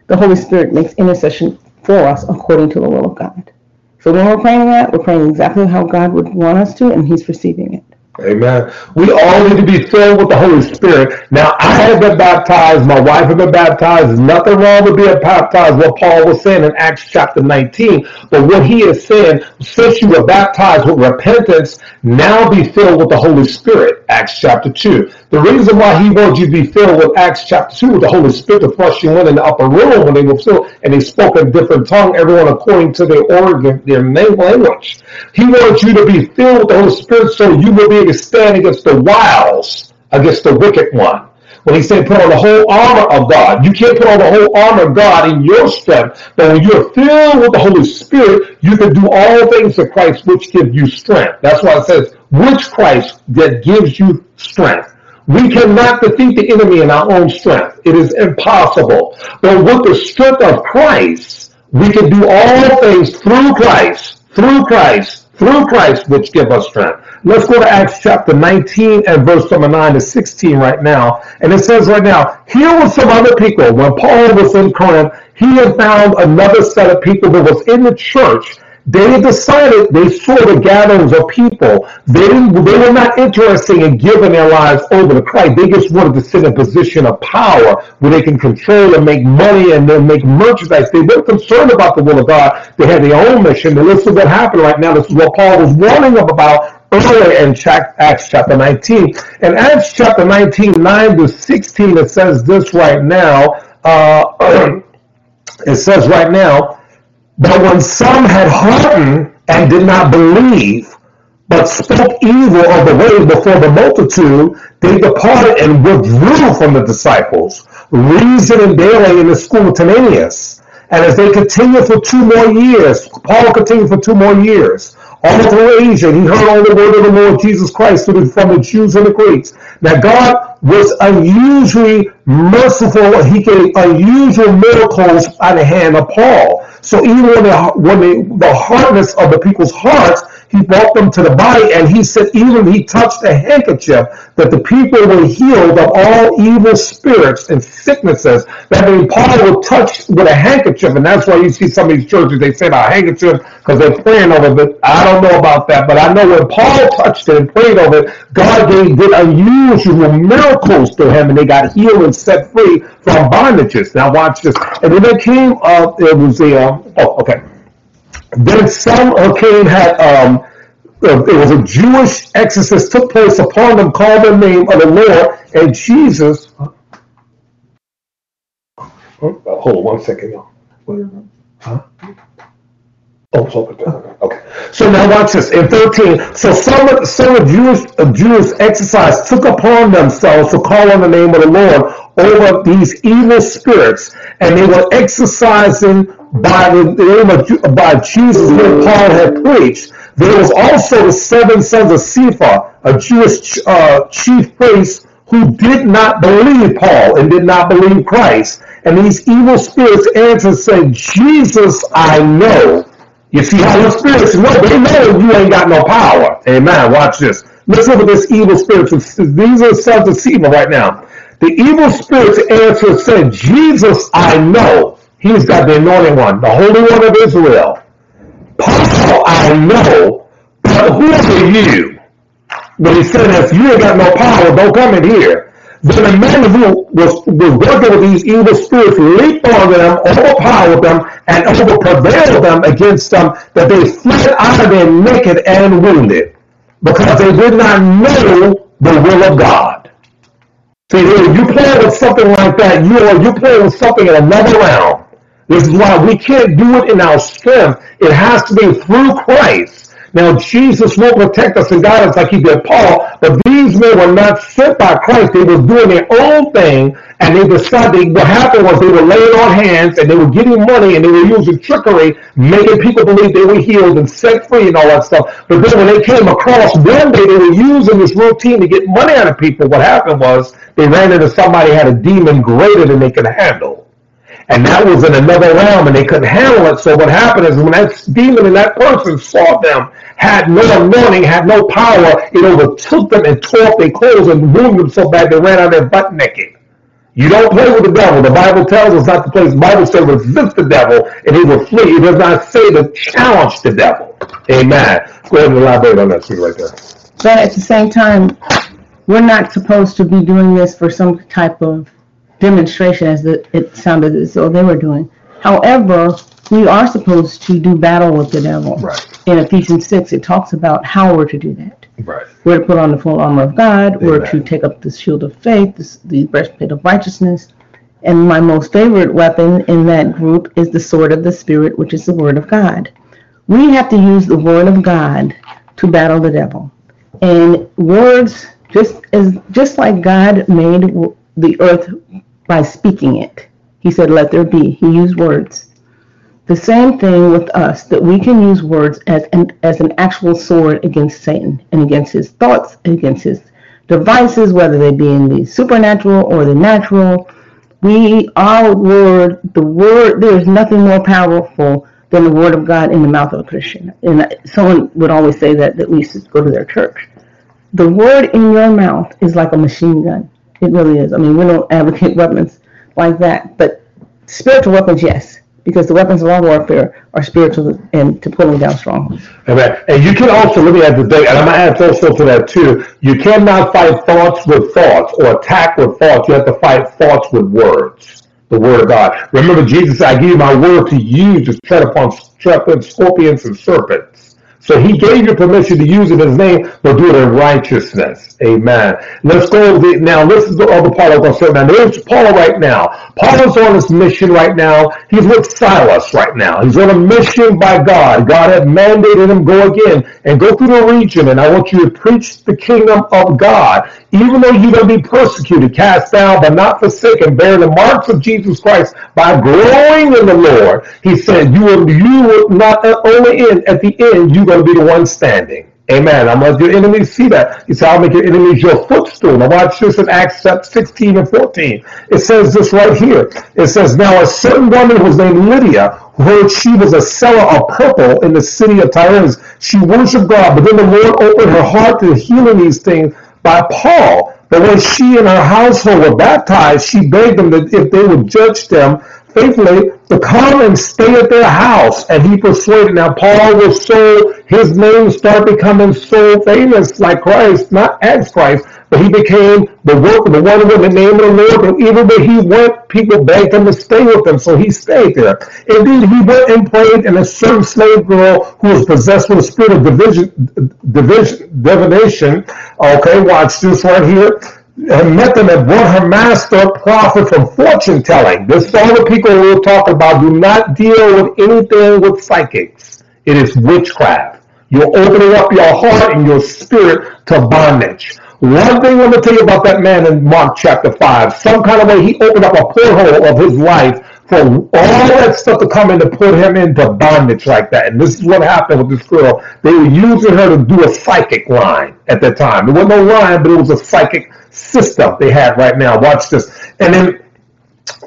the Holy Spirit makes intercession for us according to the will of God. So when we're praying that, we're praying exactly how God would want us to, and He's receiving it. Amen. We all need to be filled with the Holy Spirit. Now, I have been baptized. My wife has been baptized. There's nothing wrong with being baptized, what Paul was saying in Acts chapter 19. But what he is saying, since you were baptized with repentance, now be filled with the Holy Spirit. Acts chapter 2. The reason why he wants you to be filled with Acts chapter 2 with the Holy Spirit, the first you went in the upper room when they were filled and they spoke a different tongue, everyone according to their origin, their main language. He wants you to be filled with the Holy Spirit so you will be able to stand against the wiles, against the wicked one. When he said put on the whole armor of God, you can't put on the whole armor of God in your strength. But when you're filled with the Holy Spirit, you can do all things to Christ which give you strength. That's why it says, which Christ that gives you strength. We cannot defeat the enemy in our own strength. It is impossible. But with the strength of Christ, we can do all things through Christ, through Christ, through Christ, which give us strength. Let's go to Acts chapter 19 and verse number 9 to 16 right now. And it says right now, here were some other people. When Paul was in Corinth, he had found another set of people that was in the church they decided they saw the gatherings of people. They they were not interested in giving their lives over to Christ. They just wanted to sit in a position of power where they can control and make money and then make merchandise. They weren't concerned about the will of God. They had their own mission. And this is what happened right now. This is what Paul was warning them about earlier in Acts chapter 19. In Acts chapter 19, 9 to 16, it says this right now. Uh, [CLEARS THROAT] it says right now, but when some had hardened and did not believe, but spoke evil of the way before the multitude, they departed and withdrew from the disciples, reasoning daily in the school of Tyrannus. And as they continued for two more years, Paul continued for two more years, all through Asia, he heard all the word of the Lord Jesus Christ from the Jews and the Greeks. Now God was unusually merciful. He gave unusual miracles by the hand of Paul. So even when, the, when the hardness of the people's hearts he brought them to the body, and he said, even he touched a handkerchief, that the people were healed of all evil spirits and sicknesses. That means Paul was touched with a handkerchief, and that's why you see some of these churches, they say about handkerchief because they're praying over it. I don't know about that, but I know when Paul touched it and prayed over it, God gave did unusual miracles to him, and they got healed and set free from bondages. Now watch this. And then they came up, it was the, uh, oh, okay. Then some came had um, uh, it was a Jewish exorcist took place upon them, called the name of the Lord, and Jesus. Oh, hold on one second, y'all. Huh? Oh, so, okay. So now watch this. In 13, so some of, some of Jewish, uh, Jewish exorcise took upon themselves to call on the name of the Lord over these evil spirits, and they were exorcising by the name of by Jesus when Paul had preached. There was also the seven sons of Sceva, a Jewish uh, chief priest who did not believe Paul and did not believe Christ. And these evil spirits answered said, Jesus I know. You see how the spirits know, they know you ain't got no power. Amen. Watch this. Let's look at this evil spirits. These are sons of Sceva right now. The evil spirits answered said, Jesus I know. He's got the anointed one, the Holy One of Israel. Paul, I know, but who are you? But he said, if you ain't got no power, don't come in here. Then the man who was, was working with these evil spirits leaped on them, overpowered them, and overprevailed them against them, that they fled out of there naked and wounded, because they did not know the will of God. See, if you play with something like that, you are you play with something in another realm. This is why we can't do it in our strength. It has to be through Christ. Now, Jesus will protect us and guide us like he did Paul, but these men were not sent by Christ. They were doing their own thing, and they decided what happened was they were laying on hands, and they were getting money, and they were using trickery, making people believe they were healed and set free and all that stuff. But then when they came across one day, they were using this routine to get money out of people. What happened was they ran into somebody had a demon greater than they could handle. And that was in another realm and they couldn't handle it. So what happened is when that demon and that person saw them, had no anointing, had no power, it overtook them and tore off their clothes and wounded them so bad they ran out of there butt naked. You don't play with the devil. The Bible tells us not to play. The Bible says resist the devil and he will flee. It does not say to challenge the devil. Amen. Go ahead and elaborate on that see right there. But at the same time, we're not supposed to be doing this for some type of demonstration as the, it sounded as though they were doing. However, we are supposed to do battle with the devil. Right. In Ephesians 6, it talks about how we're to do that. Right. We're to put on the full armor of God. We're to take up the shield of faith, the, the breastplate of righteousness. And my most favorite weapon in that group is the sword of the Spirit, which is the Word of God. We have to use the Word of God to battle the devil. And words, just as just like God made the earth by speaking it, He said, "Let there be." He used words. The same thing with us, that we can use words as an, as an actual sword against Satan and against his thoughts and against his devices, whether they be in the supernatural or the natural. We, our word, the word, there is nothing more powerful than the word of God in the mouth of a Christian. And someone would always say that, that we should go to their church. The word in your mouth is like a machine gun. It really is. I mean, we don't advocate weapons like that, but spiritual weapons, yes because the weapons of our warfare are spiritual and to pulling down strongholds. Amen. And you can also, let me add the day, and I'm going to add also to that too. You cannot fight thoughts with thoughts or attack with thoughts. You have to fight thoughts with words. The word of God. Remember, Jesus said, I give you my word to use to tread upon serpents, scorpions, and serpents. So he gave you permission to use it in his name, but do it in righteousness. Amen. Let's go the, now. This is the other part I'm going to say now. There's Paul right now. Paul is on his mission right now. He's with Silas right now. He's on a mission by God. God had mandated him go again and go through the region. And I want you to preach the kingdom of God. Even though you're going to be persecuted, cast down, but not forsaken, bear the marks of Jesus Christ by growing in the Lord. He said, you will, you will not only in at the end, you're going to be the one standing. Amen. I'm going to your enemies see that. He said, I'll make your enemies your footstool. Now watch this in Acts 16 and 14. It says this right here. It says, Now a certain woman was named Lydia, who heard she was a seller of purple in the city of Tyrannus. She worshiped God, but then the Lord opened her heart to healing these things by Paul. But when she and her household were baptized, she begged them that if they would judge them faithfully to come and stay at their house. And he persuaded. Now, Paul was so, his name started becoming so famous like Christ, not as Christ, but he became the work of the one with the name of the Lord. And even where he went, people begged him to stay with them. So he stayed there. Indeed, he went and prayed, and a certain slave girl who was possessed with a spirit of division, division, divination. Okay, watch this right here met them and brought her master profit from fortune telling. This is all the people we'll talk about. Do not deal with anything with psychics. It is witchcraft. You're opening up your heart and your spirit to bondage. One thing I'm going to tell you about that man in Mark chapter 5. Some kind of way he opened up a porthole of his life for all that stuff to come in to put him into bondage like that. And this is what happened with this girl. They were using her to do a psychic line at that time. It wasn't no line, but it was a psychic system they had right now. Watch this. And then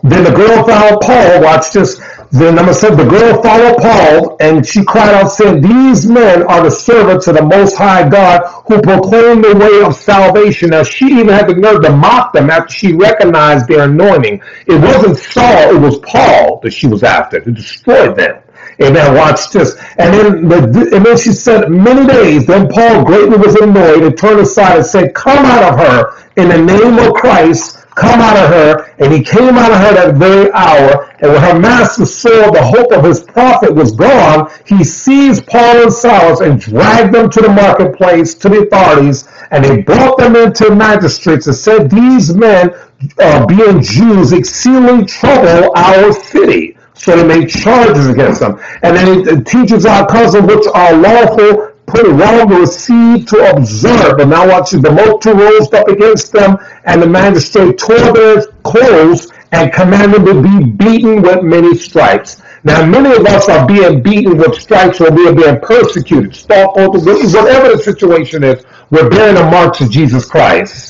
then the girl followed Paul. Watch this. Then number seven, the girl followed Paul, and she cried out, saying, These men are the servants of the Most High God who proclaim the way of salvation. Now, she even had the nerve to mock them after she recognized their anointing. It wasn't Saul, it was Paul that she was after to destroy them. Amen. Watch this. And then, the, and then she said, many days. Then Paul greatly was annoyed and turned aside and said, Come out of her in the name of Christ come out of her, and he came out of her that very hour. And when her master saw the hope of his profit was gone, he seized Paul and Silas and dragged them to the marketplace to the authorities, and they brought them into the magistrates and said, These men, uh, being Jews, exceedingly trouble our city. So they made charges against them. And then it teaches our cousin which are lawful put it wrong to receive to observe. And now watch the multitude rose up against them, and the magistrate tore their clothes and commanded to be beaten with many stripes. Now, many of us are being beaten with stripes or we are being persecuted, stalked, whatever the situation is, we're bearing the marks of Jesus Christ.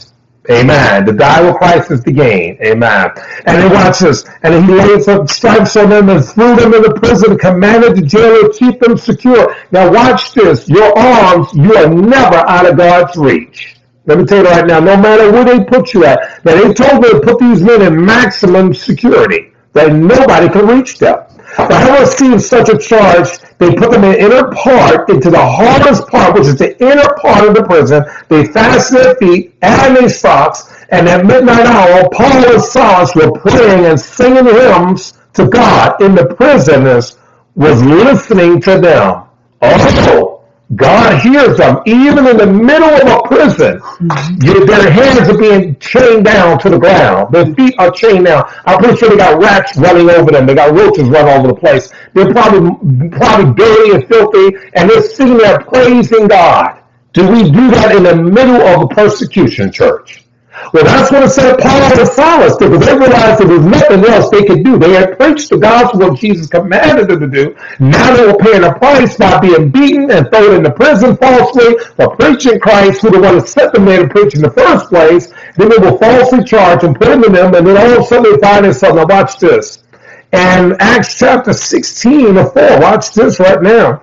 Amen. The die with Christ is the gain. Amen. And then watch this. And he laid some stripes on them and threw them in the prison, commanded the jailer to keep them secure. Now watch this. Your arms, you are never out of God's reach. Let me tell you right now, no matter where they put you at. Now they told me to put these men in maximum security, that nobody can reach them. The Having received such a charge, they put them in the inner part, into the hardest part, which is the inner part of the prison. They fasten their feet and their socks, and at midnight hour, Paul and Silas were praying and singing hymns to God, and the prisoners was listening to them. Also, God hears them even in the middle of a prison. Mm-hmm. You, their hands are being chained down to the ground. Their feet are chained down. I'm pretty sure they got rats running over them. They got roaches running over the place. They're probably probably dirty and filthy, and they're sitting there praising God. Do we do that in the middle of a persecution, church? Well, that's what it said Paul and Silas did, because they realized there was nothing else they could do. They had preached the gospel of Jesus commanded them to do. Now they were paying a price by being beaten and thrown into prison falsely for preaching Christ, who the one that set them there to preach in the first place. Then they were falsely charged and put into them, and then all of a sudden they find themselves. Now watch this. And Acts chapter 16 or 4, watch this right now.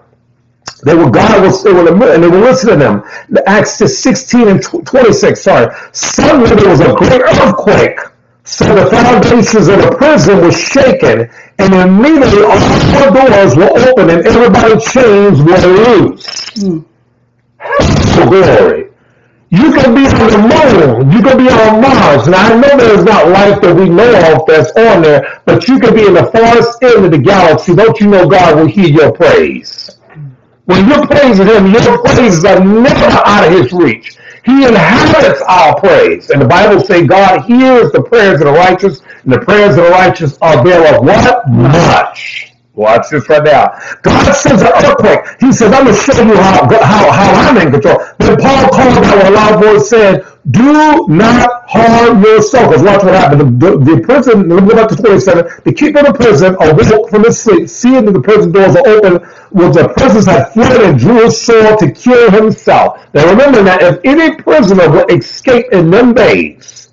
They were God was they were and they were listening to them. The Acts 16 and 26. Sorry. Suddenly there was a great earthquake. So the foundations of the prison were shaken, and immediately all the doors were open, and everybody's chains were loose. Mm. glory. You can be on the moon. You can be on Mars. And I know there's not life that we know of that's on there, but you can be in the farthest end of the galaxy. Don't you know God will hear your praise? When you're praising him, your praises are never out of his reach. He inhabits our praise. And the Bible says God hears the prayers of the righteous, and the prayers of the righteous are there of what? Much. Watch this right now. God sends an earthquake. He says, I'm going to show you how, how, how I'm in control. Then Paul called out with a loud voice said, do not harm yourself. Because watch what happened. The, the, the prison, let me go back to 27. The keeper of the prison awoke from his sleep, seeing that the prison doors are open, was the prisoners had fled and drew his sword to kill himself. Now remember that if any prisoner would escape in them days,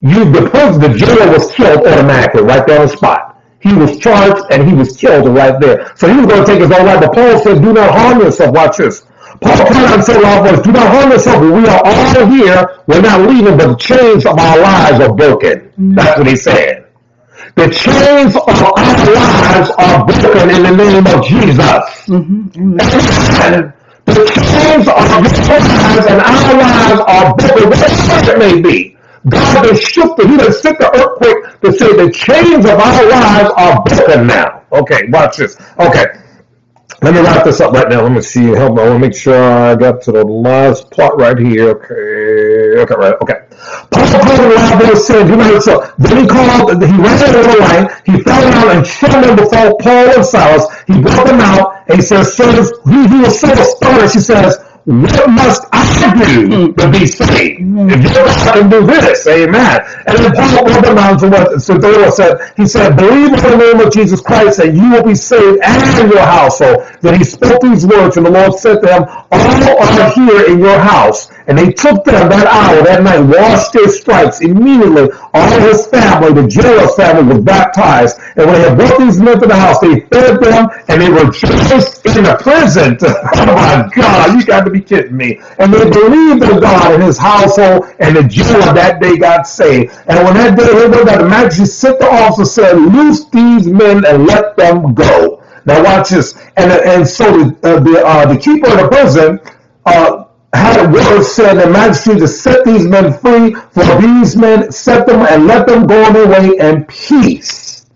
you the person, the jailer was killed automatically right there on the spot. He was charged and he was killed right there. So he was going to take his own life. But Paul said, do not harm yourself. Watch this. Paul came out and said loud voice, do not harm yourself. We are all here. We're not leaving, but the chains of our lives are broken. Mm. That's what he said. The chains of our lives are broken in the name of Jesus. Mm-hmm. Amen. The chains of your lives and our lives are broken, whatever it may be. God has shifted. He has sent the earthquake to say the chains of our lives are broken now. Okay, watch this. Okay. Let me wrap this up right now. Let me see. Help me. I want to make sure I got to the last part right here. Okay. Okay, right. Okay. Paul called the saying, you know, so then he called, he ran over the line, he fell down and them before Paul and Silas. He brought them out, and he says, sirs, he, he was so astonished, he says, what must I do to be saved? If you God can do this, amen. And then Paul brought them to what the said. He said, believe in the name of Jesus Christ and you will be saved and your household. Then he spoke these words and the Lord said to them, all are here in your house. And they took them that hour, that night, washed their stripes. Immediately, all his family, the jailer's family, was baptized. And when they had brought these men to the house, they fed them and they rejoiced in the prison. [LAUGHS] oh my God, you got to be kidding me. And they believed in God and his household, and the jailer that day got saved. And when that day ended, the magistrate sent the officer said, Loose these men and let them go. Now watch this. And, and so the, uh, the, uh, the keeper of the prison uh, had a word said the magistrate to set these men free, for these men set them and let them go on their way in peace.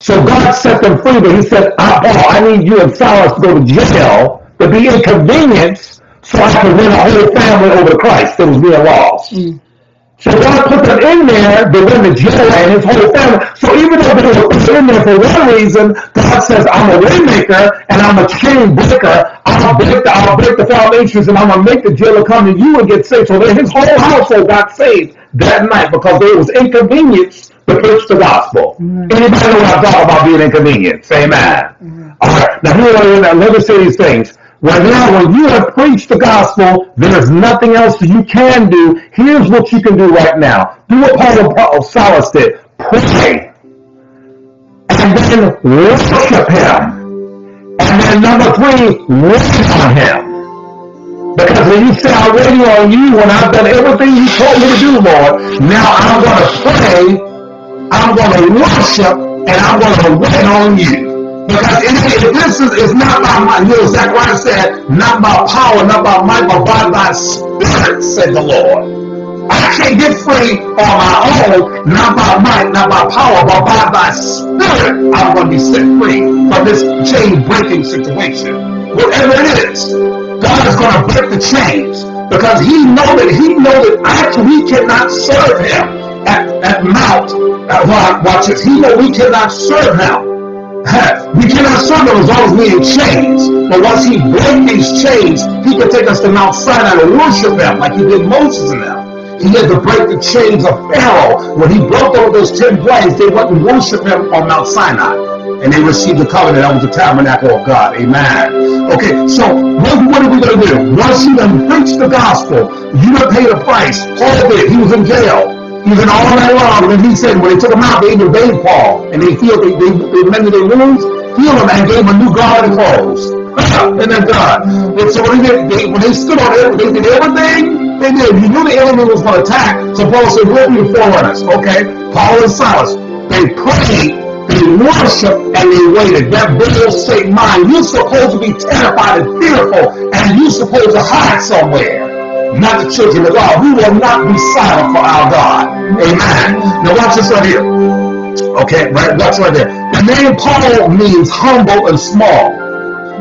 So God set them free, but he said, ah, Paul, I need you and Silas to go to jail to be inconvenienced so I can win a whole family over Christ that was being lost. Mm. So God put them in there the jail and his whole family. So even though they were put in there for one reason, God says, I'm a waymaker and I'm a chain breaker. I'll break the, I'll break the foundations and I'm going to make the jailer come to you and get saved. So then his whole household got saved that night because there was inconvenience to preach the gospel. Mm-hmm. Anybody know what I'm talking about being inconvenienced? Amen. Mm-hmm. All right. Now, here, let me say these things. Right now, when you have preached the gospel, there's nothing else that you can do. Here's what you can do right now. Do what Paul Paul Silas did. Pray. And then worship him. And then number three, wait on him. Because when you say, I'm waiting on you when I've done everything you told me to do, Lord, now I'm going to pray, I'm going to worship, and I'm going to wait on you. Because this is, is not by my, you know, Zechariah said, not by power, not by might, but by thy spirit, said the Lord. I can't get free on my own, not by might, not by power, but by thy spirit, I'm going to be set free from this chain breaking situation. Whatever it is, God is going to break the chains because he know that he know that actually we cannot serve him at, at Mount. Uh, watch this. He know we cannot serve him we cannot serve him as long as we're in chains. But once he breaks these chains, he can take us to Mount Sinai to worship him like he did Moses and them. He had to break the chains of Pharaoh. When he broke all those ten plagues, they went and worship him on Mount Sinai. And they received the covenant. That was the tabernacle of God. Amen. Okay, so what, what are we going to do? Once you done preached the gospel, you done paid a price. Paul did. He was in jail even all night long. And he said when they took him out, they even bathed Paul. And they healed, they, they, they mended their wounds, healed him, and gave him a new garment of clothes. and then God. And so when they, they, when they stood on it, they did everything they did. You knew the enemy was going to attack. So Paul said, be the forerunners. Okay? Paul and Silas. They prayed they worshiped and they waited. That bitter state mind. You're supposed to be terrified and fearful, and you're supposed to hide somewhere not the children of God. We will not be silent for our God. Amen. Now watch this right here. Okay, right, watch right there. The name Paul means humble and small.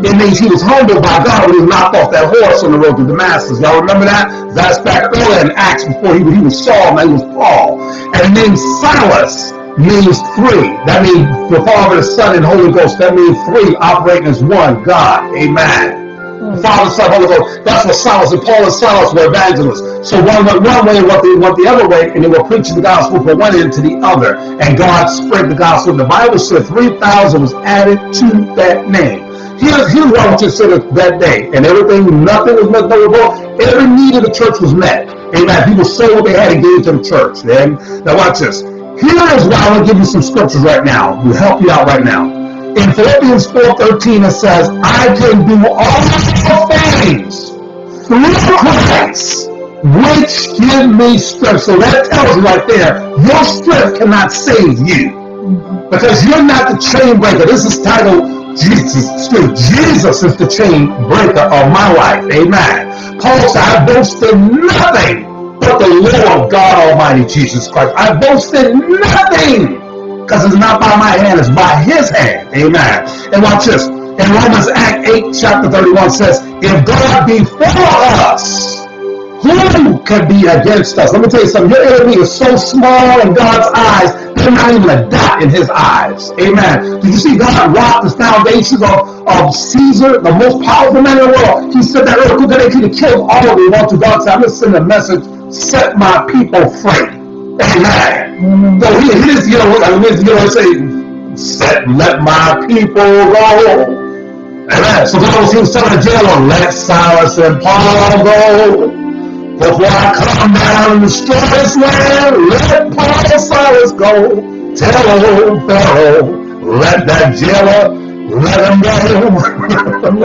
It means he was humbled by God when he knocked off that horse on the road to Damascus. Y'all remember that? That's back earlier in Acts before he, he was Saul, now he was Paul. And the name Silas means three. That means the Father, the Son, and Holy Ghost. That means three operating as one God. Amen. The Father, Son, Holy Ghost. That's what Silas and Paul and Silas were evangelists. So one went one way and what they went the other way, and they were preaching the gospel from one end to the other. And God spread the gospel. The Bible said 3,000 was added to that name. Here's, here's what I want you to consider that day. And everything, nothing was wrong. Every need of the church was met. Amen. People sold what they had and gave to the church. Then, now watch this. Here is why I want to give you some scriptures right now. Will help you out right now. In Philippians 4.13 it says, I can do all things through Christ, which give me strength. So that tells you right there, your strength cannot save you. Because you're not the chain breaker. This is titled Jesus. Excuse, Jesus is the chain breaker of my life. Amen. Paul said, I boast in nothing but the Lord God Almighty Jesus Christ. I boast in nothing because it's not by my hand, it's by his hand. Amen. And watch this. In Romans Act 8, chapter 31 says, if God be for us, who can be against us? Let me tell you something. Your enemy is so small in God's eyes, they're not even a dot in his eyes. Amen. Did you see God rocked the foundations of, of Caesar, the most powerful man in the world? He said that earthquake that could have killed all of. Want to God said, I'm to send a message, set my people free. Amen. So he, he just, you know, I mean, you know, say, set, let my people go. Amen. So God was, telling the jailer, let Silas and Paul go. Before I come down and destroy this land, let Paul and Silas go. Tell old Pharaoh, let that jailer, let them him go.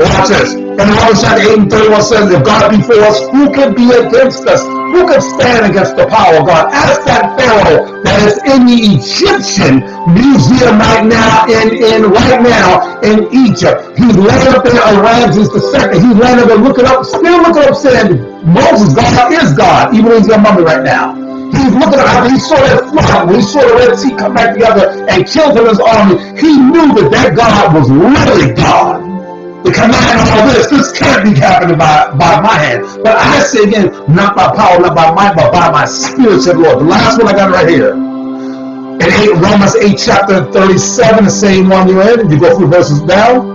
Watch this. And Romans chapter 8 and 31 says, if God be for us, who can be against us? Who can stand against the power of God? Ask that Pharaoh that is in the Egyptian museum right now, in, in right now in Egypt. He's laying up there on Ramses the second. He's laying up there looking up, still looking up, saying, Moses, God is God, even though he's your mummy right now. He's looking how he saw that flood, when he saw the Red Sea come back together and killed his army. He knew that that God was really God the command of all this. This can't be happening by, by my hand. But I say again, not by power, not by might, but by my spirit, said Lord. The last one I got right here. In 8, Romans 8, chapter 37, the same one you're in, you go through verses down.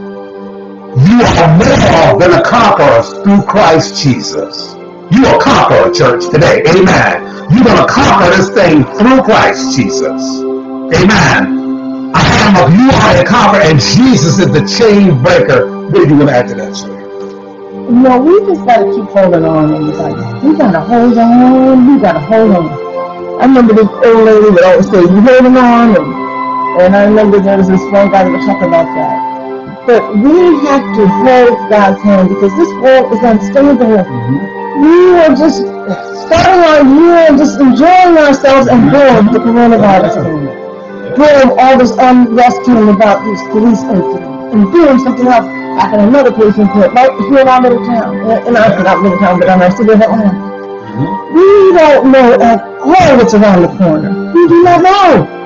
You are more than a conqueror through Christ Jesus. You are a conqueror, church, today. Amen. You're going to conquer this thing through Christ Jesus. Amen. I am of you are a conqueror, and Jesus is the chain breaker. What are you going to add to that, sir? You know, we just got to keep holding on, everybody. We got to hold on. We got to hold on. I remember this old lady that always said, you holding on. And, and I remember there was this one guy that was talking about that. But we have to hold God's hand because this world is unstable. Mm-hmm. We are just starting our year and just enjoying ourselves and boom, the coronavirus came. Boom, all this unrest came about these police incidents. And boom, something else happened another police incident right here in our little town. And I'm not little town, but I'm still in Atlanta. Mm-hmm. We don't know at all what's around the corner. We do not know.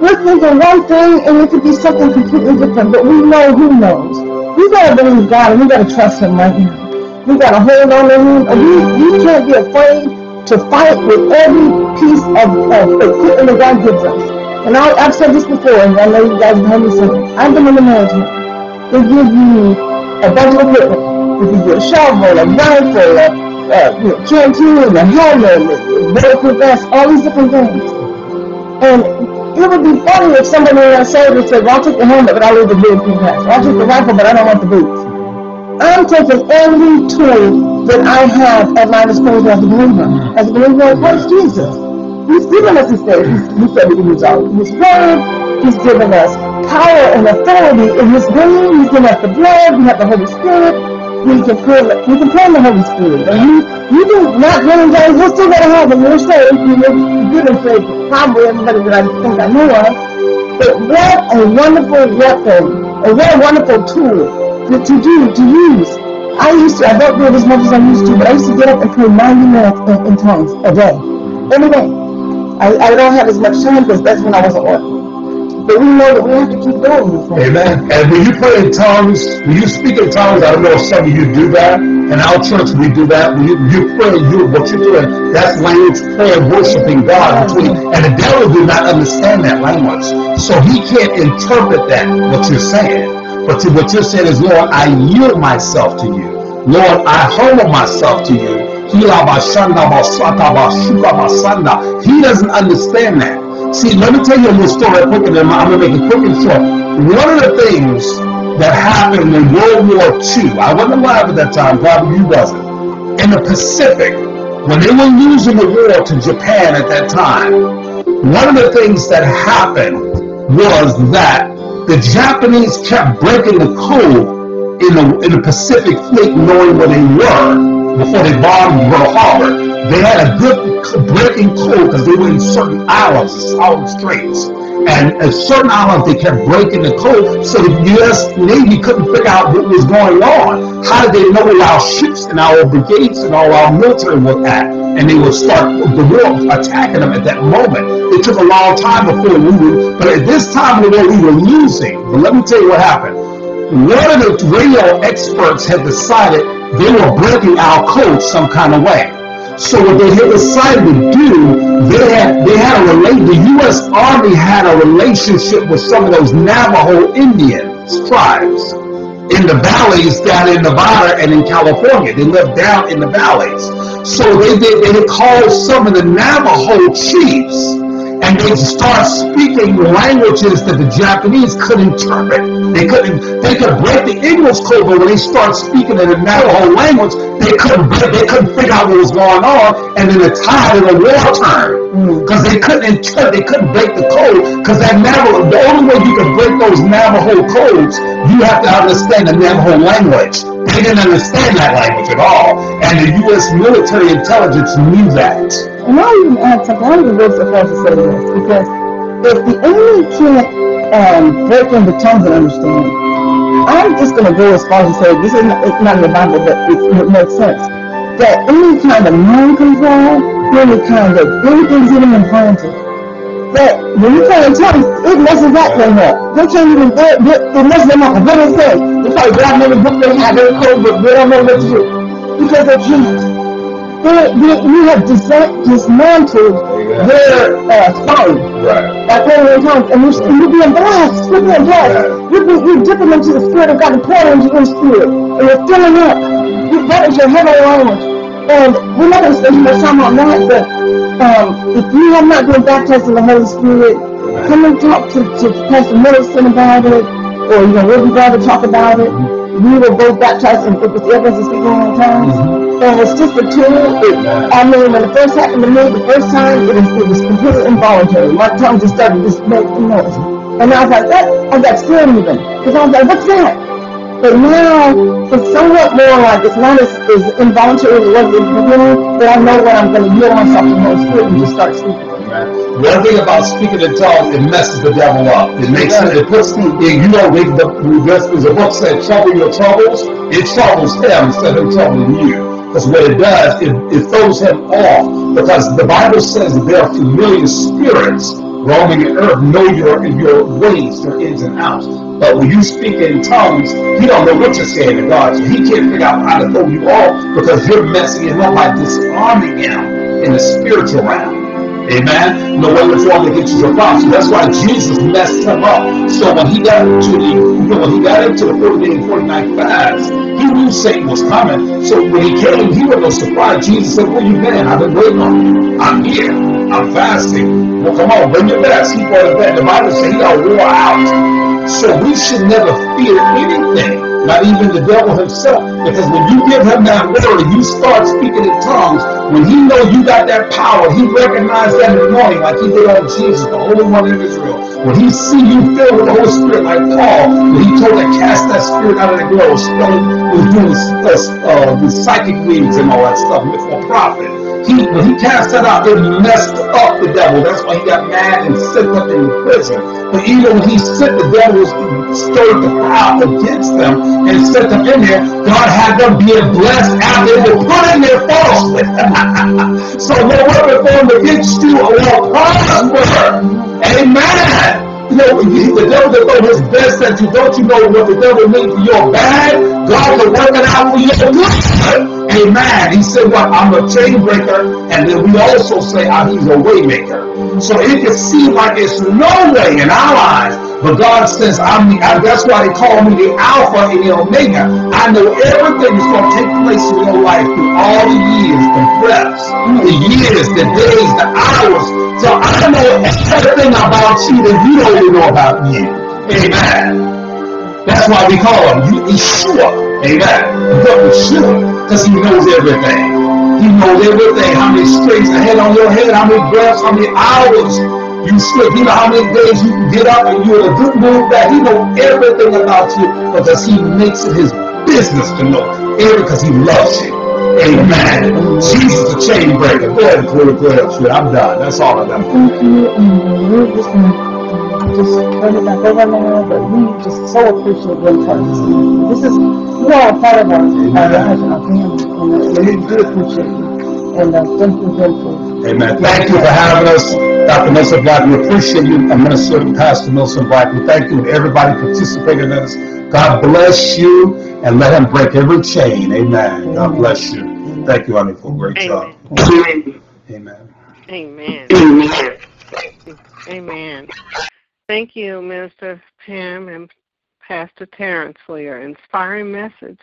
We're thinking one thing and it could be something completely different, but we know who knows. We gotta believe God and we gotta trust Him right now. We gotta hold on to Him. We, we can't be afraid to fight with every piece of, of equipment that God gives us. And I, I've said this before, and I know you guys have heard me say it. I've been in the military. They give you a bunch of equipment. Give you a shovel, a rifle, a uh, you know, canteen, a helmet, a bulletproof vest, all these different things. And it would be funny if somebody in that service said, well, I'll take the helmet, but I'll leave the bulletproof vest. I'll take the rifle, but I don't want the boots. I'm taking every tool that I have at my disposal as a believer, as a believer in Christ Jesus. He's given us his faith. He's, he said can use his word. He's given us power and authority in his name. He's given us the blood. We have the Holy Spirit. We can pray, we can pray in the Holy Spirit. And you, you do not running down, you're still going to have when you're saved. You're good and saved. Probably everybody that I think I know of. But what a wonderful weapon, and what a wonderful tool to, to do, to use. I used to, I don't do it as much as I used to, but I used to get up and pray 90 minutes in, in tongues a day. Every day. I, I don't have as much time because that's when I wasn't working. but we know that we have to keep this. Amen. And when you pray in tongues, when you speak in tongues, I don't know if some of you do that. In our church, we do that. When you, you pray, you what you're doing, that's language prayer, worshiping God between. And the devil do not understand that language, so he can't interpret that what you're saying. But to- what you're saying is, Lord, I yield myself to you. Lord, I humble myself to you. He doesn't understand that. See, let me tell you a little story quick, and I'm gonna make it quick and short. One of the things that happened in World War II, I wasn't alive at that time, probably you wasn't. In the Pacific, when they were losing the war to Japan at that time, one of the things that happened was that the Japanese kept breaking the code in the, in the Pacific Fleet knowing where they were before they bombed Pearl Harbor. They had a good breaking code because they were in certain islands, southern straits. And at certain islands, they kept breaking the code, so the U.S. Navy couldn't figure out what was going on. How did they know where our ships and our brigades and all our military were at? And they would start the war attacking them at that moment. It took a long time before we were, but at this time of the war, we were losing. But let me tell you what happened one of the radio experts had decided they were breaking our code some kind of way. So what they had decided to do, they had they had a relate. The U.S. Army had a relationship with some of those Navajo Indians tribes in the valleys down in Nevada and in California. They lived down in the valleys. So they did. They had called some of the Navajo chiefs and they start speaking languages that the Japanese couldn't interpret. They couldn't. They could break the English code, but when they start speaking in the Navajo language, they couldn't. break- They couldn't figure out what was going on, and then the tide of the war turned because they couldn't interpret. They couldn't break the code because that Navajo. The only way you can break those Navajo codes, you have to understand the Navajo language. They didn't understand that language at all, and the U.S. military intelligence knew that. And I'll even add something. Going to go so far to say this because if the enemy can't um, break into tongues and understand, I'm just going to go as far as to say this is not, it's not in the Bible, but it, it makes sense. That any kind of mind control, any kind of anything's even implanted. That when you pray in tongues, it messes that thing up. They can't even they, they, it messes them up. What they say? They probably grab every book they have, code book, they don't know what to do because they can't they, they, you have dis- dismantled their uh, tongue. Right. Praying in tongues, and you're, you're being blessed. You're being blessed. You're, you're dipping into the Spirit of God and pouring into your spirit. And you're filling up. You've that is your heavenly language. And we're not going to spend much time on that, but um, if you have not been baptized in the Holy Spirit, come and talk to, to Pastor Millicent about it, or you know, we'll be glad to talk about it. We were both baptized in, with the evidence of speaking in tongues. And it's just a tool. It, I mean, when it first happened to me, the first time, it was, it was completely involuntary. My tongue just started just making noise. And I was like, that, I got scared even. Because I was like, what's that? But now, it's somewhat more like, it's not as, as involuntary as it was at the beginning, but I know when I'm going to yield myself to the Holy Spirit and just start speaking. One thing about speaking in tongues, it messes the devil up. It makes it, it puts, you know, the, there's, there's a book said, trouble your troubles. It troubles him instead of troubling you. Because what it does, it, it throws him off. Because the Bible says that there are familiar spirits roaming the earth, know your, your ways, your ins and outs. But when you speak in tongues, he don't know what you're saying to God. So he can't figure out how to throw you off because you're messing him up by disarming him in the spiritual realm. Amen. No weapon formed against you shall prosper. That's why Jesus messed him up. So when he got into the, you know, when he got into the 40 day and 40 night fast, he knew Satan was coming. So when he came, he was no surprise. Jesus said, Where you been? I've been waiting on you. I'm here. I'm fasting. Well, come on, bring your best. He brought it back. The Bible says he got wore out. So we should never fear anything, not even the devil himself. Because when you give him that word you start speaking in tongues, when he know you got that power, he recognized that in the morning like he did on Jesus, the Holy One in Israel. When he see you filled with the Holy Spirit like Paul, when he told to cast that spirit out of the girl, was doing uh, uh, psychic readings and all that stuff for profit. He, when he cast that out, it messed up the devil. That's why he got mad and sent up in prison. But even when he sent the devils, stirred the crowd against them and sent them in there, God had them being blessed after they were put in there falsely. [LAUGHS] so no weapon formed against you will prosper. Amen. You know, the devil can throw his best at you. Don't you know what the devil means for your bad? God will work it out for your good. Amen. He said, what? I'm a chain breaker. And then we also say, ah, he's a way maker. So it can seem like it's no way in our lives. But God says, I'm the, that's why they call me the Alpha and the Omega. I know everything that's going to take place in your life through all the years, the breaths, the years, the days, the hours. I about you that you don't even know about you. Amen. That's why we call him you Yeshua. Amen. But Yeshua, because he knows everything. He knows everything. How many strings ahead on your head, how many breaths, how many hours you sleep. He know how many days you can get up and you're in a good mood that he knows everything about you because he makes it his business to know everything because he loves you. Amen. Jesus, a chain breaker. Go ahead and clear the prayer up, I'm done. That's all I got. Thank you, and we're just going to just turn it back over now, but we just so appreciate your participation. This is, you are a part of our, our, our family, and uh, we do appreciate you. And uh, thank you again for Amen. Thank you for having us, Dr. Milson Black. We appreciate you, Minister Pastor Milson Black. We thank you, everybody participating in this. God bless you and let him break every chain. Amen. God bless you. Thank you, honey, for a great job. Amen. Amen. Amen. Amen. Amen. Thank you, Minister Pam and Pastor Terrence, for your inspiring message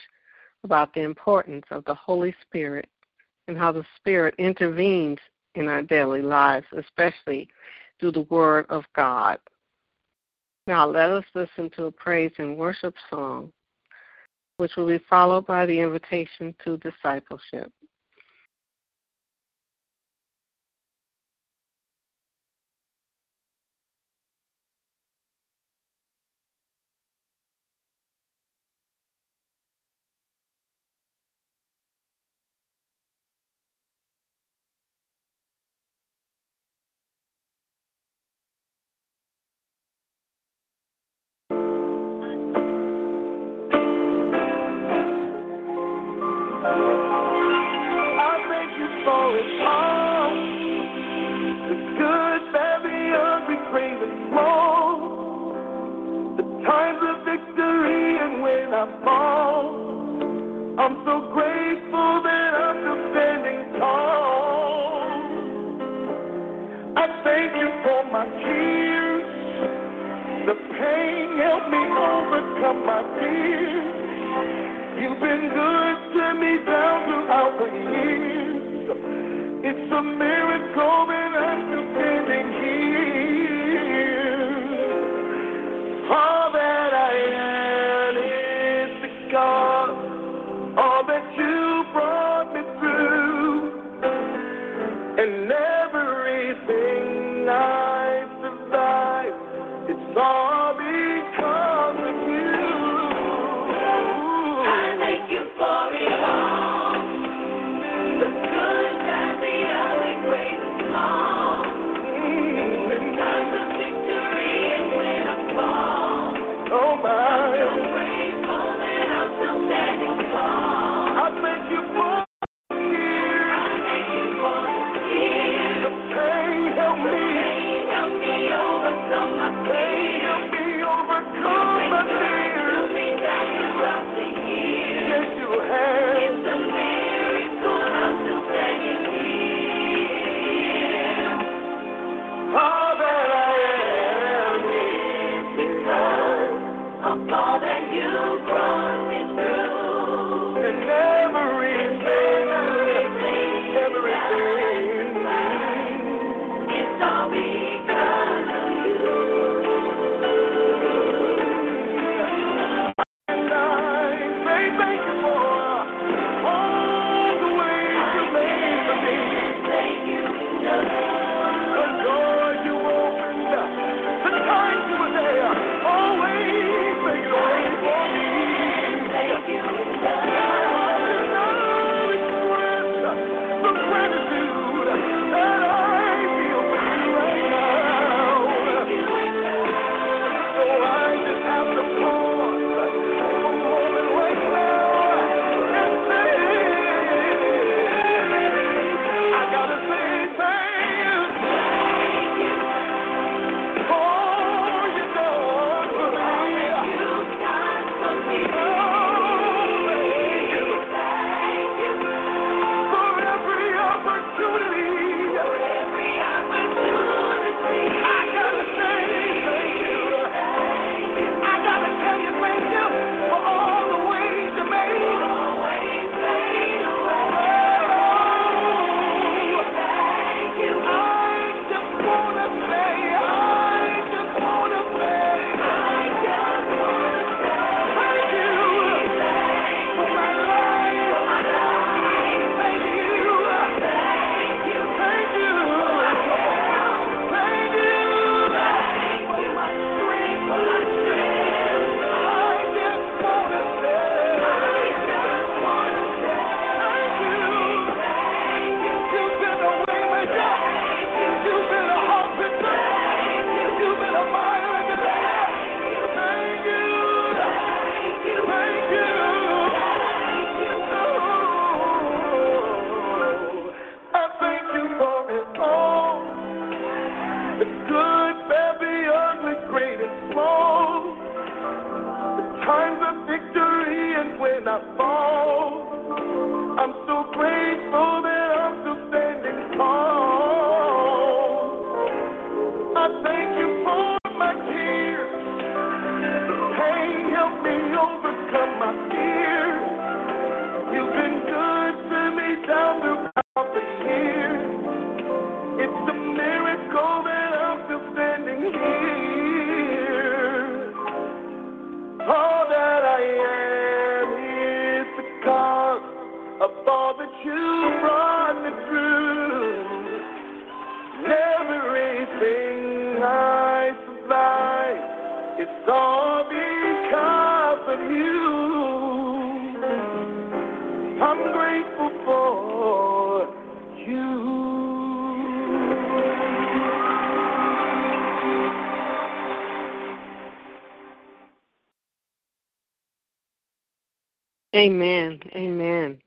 about the importance of the Holy Spirit and how the Spirit intervenes in our daily lives, especially through the Word of God. Now, let us listen to a praise and worship song, which will be followed by the invitation to discipleship. For it all. The good, bad, the ugly, and small. The times of victory and when I fall. I'm so grateful that I'm standing tall. I thank you for my tears. The pain helped me overcome my fears. You've been good to me down throughout the years. It's a miracle that I'm standing here. All that I am is because all Amen. Amen.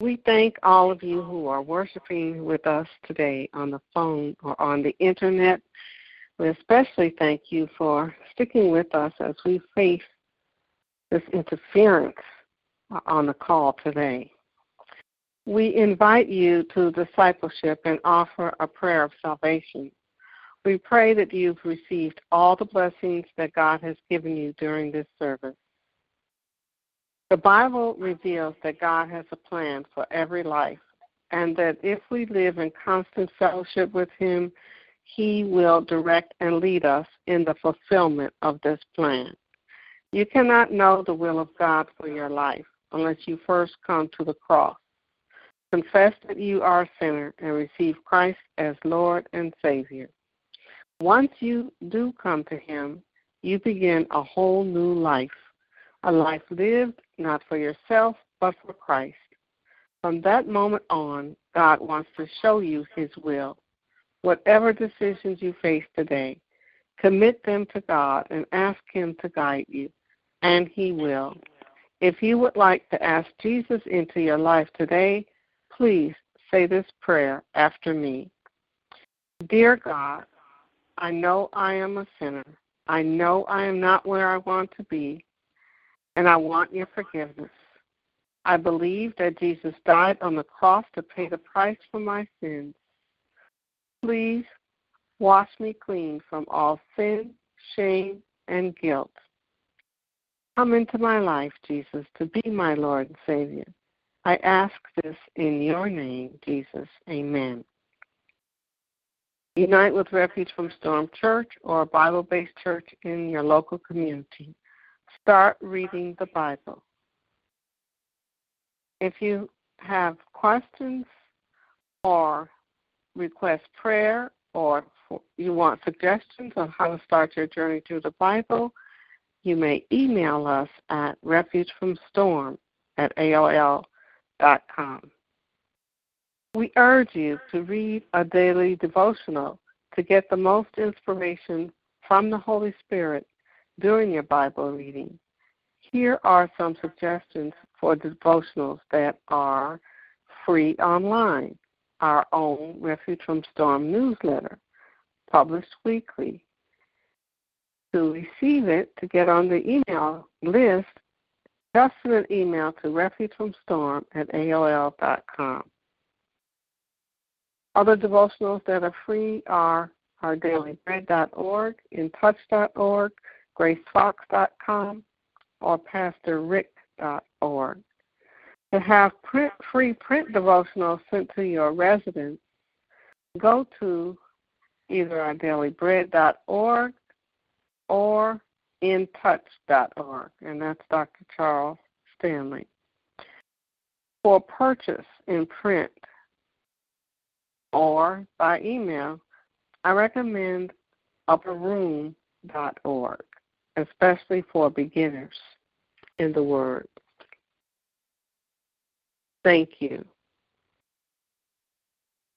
We thank all of you who are worshiping with us today on the phone or on the internet. We especially thank you for sticking with us as we face this interference on the call today. We invite you to discipleship and offer a prayer of salvation. We pray that you've received all the blessings that God has given you during this service. The Bible reveals that God has a plan for every life, and that if we live in constant fellowship with Him, He will direct and lead us in the fulfillment of this plan. You cannot know the will of God for your life unless you first come to the cross. Confess that you are a sinner and receive Christ as Lord and Savior. Once you do come to Him, you begin a whole new life, a life lived not for yourself, but for Christ. From that moment on, God wants to show you His will. Whatever decisions you face today, commit them to God and ask Him to guide you, and He will. If you would like to ask Jesus into your life today, please say this prayer after me. Dear God, I know I am a sinner. I know I am not where I want to be, and I want your forgiveness. I believe that Jesus died on the cross to pay the price for my sins. Please wash me clean from all sin, shame, and guilt. Come into my life, Jesus, to be my Lord and Savior. I ask this in your name, Jesus. Amen. Unite with Refuge from Storm Church or a Bible based church in your local community. Start reading the Bible. If you have questions or request prayer or you want suggestions on how to start your journey through the Bible, you may email us at refugefromstorm at AOL.com. We urge you to read a daily devotional to get the most inspiration from the Holy Spirit during your Bible reading. Here are some suggestions for devotionals that are free online. Our own Refuge from Storm newsletter, published weekly. To receive it, to get on the email list, just send an email to refugefromstorm at AOL.com. Other devotionals that are free are our dailybread.org, intouch.org, gracefox.com, or pastorrick.org. To have print, free print devotionals sent to your residence, go to either our dailybread.org or intouch.org, and that's Dr. Charles Stanley. For purchase in print or by email, I recommend upperroom.org, especially for beginners in the Word. Thank you.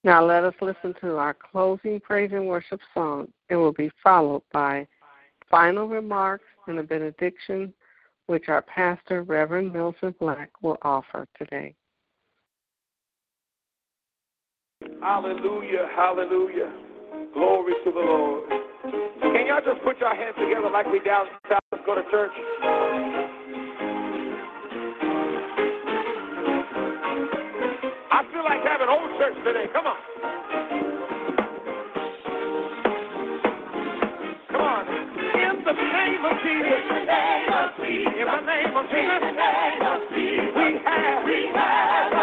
Now let us listen to our closing praise and worship song. It will be followed by final remarks and a benediction, which our pastor, Reverend Milton Black, will offer today. Hallelujah, hallelujah. Glory to the Lord. Can y'all just put your hands together like we down south? Let's go to church. I feel like having old church today. Come on. Come on. In the name of Jesus. In the name of Jesus. In the name of Jesus. We have. We have.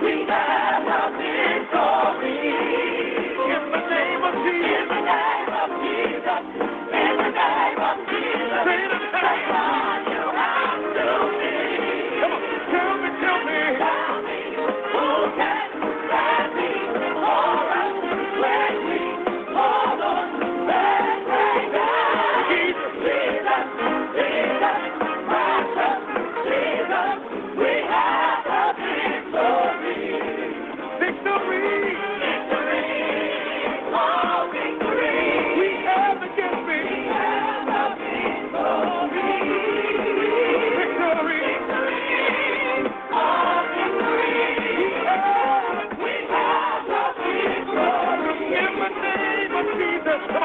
Say the name of Jesus.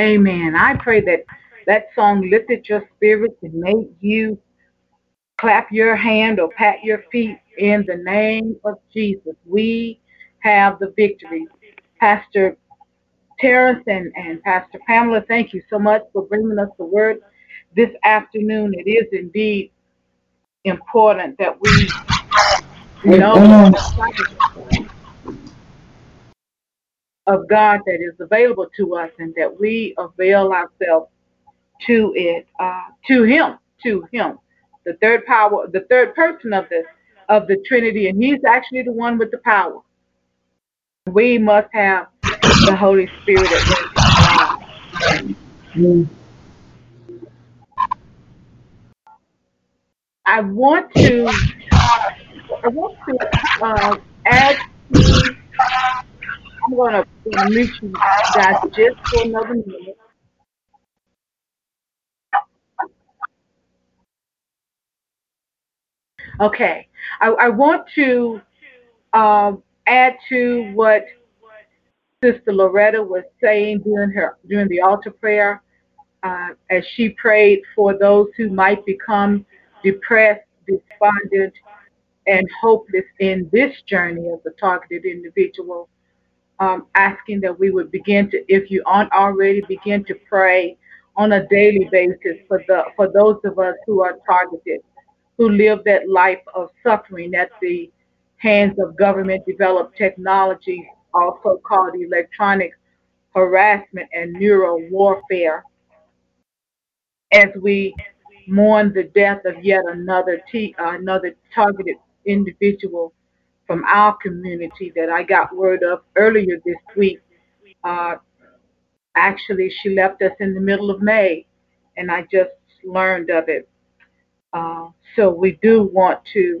Amen. I pray that that song lifted your spirits and made you clap your hand or pat your feet in the name of Jesus. We have the victory. Pastor Terrence and, and Pastor Pamela, thank you so much for bringing us the word this afternoon. It is indeed important that we know of God that is available to us and that we avail ourselves to it, uh, to Him, to Him, the third power, the third person of the of the Trinity, and He's actually the one with the power. We must have the Holy Spirit at work. I want to, I want to uh, add I'm gonna mute you guys just for another minute. Okay, I, I want to um, add to what Sister Loretta was saying during her during the altar prayer, uh, as she prayed for those who might become depressed, despondent, and hopeless in this journey of the targeted individual um, asking that we would begin to, if you aren't already, begin to pray on a daily basis for the for those of us who are targeted, who live that life of suffering at the hands of government developed technology, also called electronic harassment and neural warfare. As we mourn the death of yet another t- another targeted individual from our community that I got word of earlier this week. Uh, actually, she left us in the middle of May, and I just learned of it. Uh, so we do want to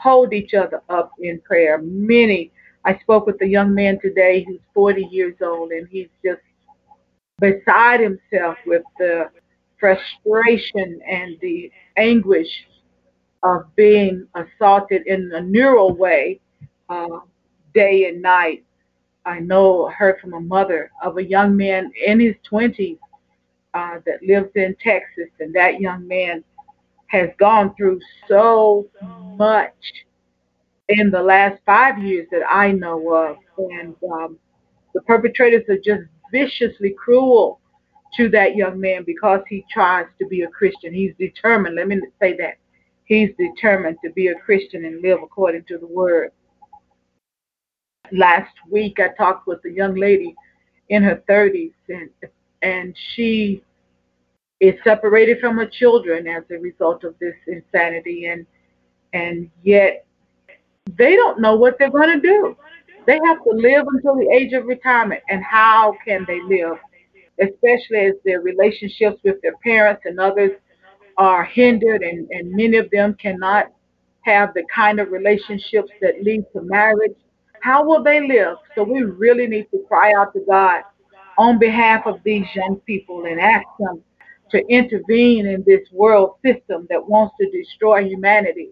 hold each other up in prayer. Many, I spoke with a young man today who's 40 years old, and he's just beside himself with the frustration and the anguish of being assaulted in a neural way uh, day and night. I know, heard from a mother of a young man in his 20s uh, that lives in Texas, and that young man has gone through so much in the last five years that I know of. And um, the perpetrators are just viciously cruel to that young man because he tries to be a Christian. He's determined, let me say that. He's determined to be a Christian and live according to the word. Last week, I talked with a young lady in her 30s, and, and she is separated from her children as a result of this insanity, and and yet they don't know what they're going to do. They have to live until the age of retirement, and how can they live, especially as their relationships with their parents and others are hindered, and, and many of them cannot have the kind of relationships that lead to marriage. How will they live? So we really need to cry out to God on behalf of these young people and ask Him to intervene in this world system that wants to destroy humanity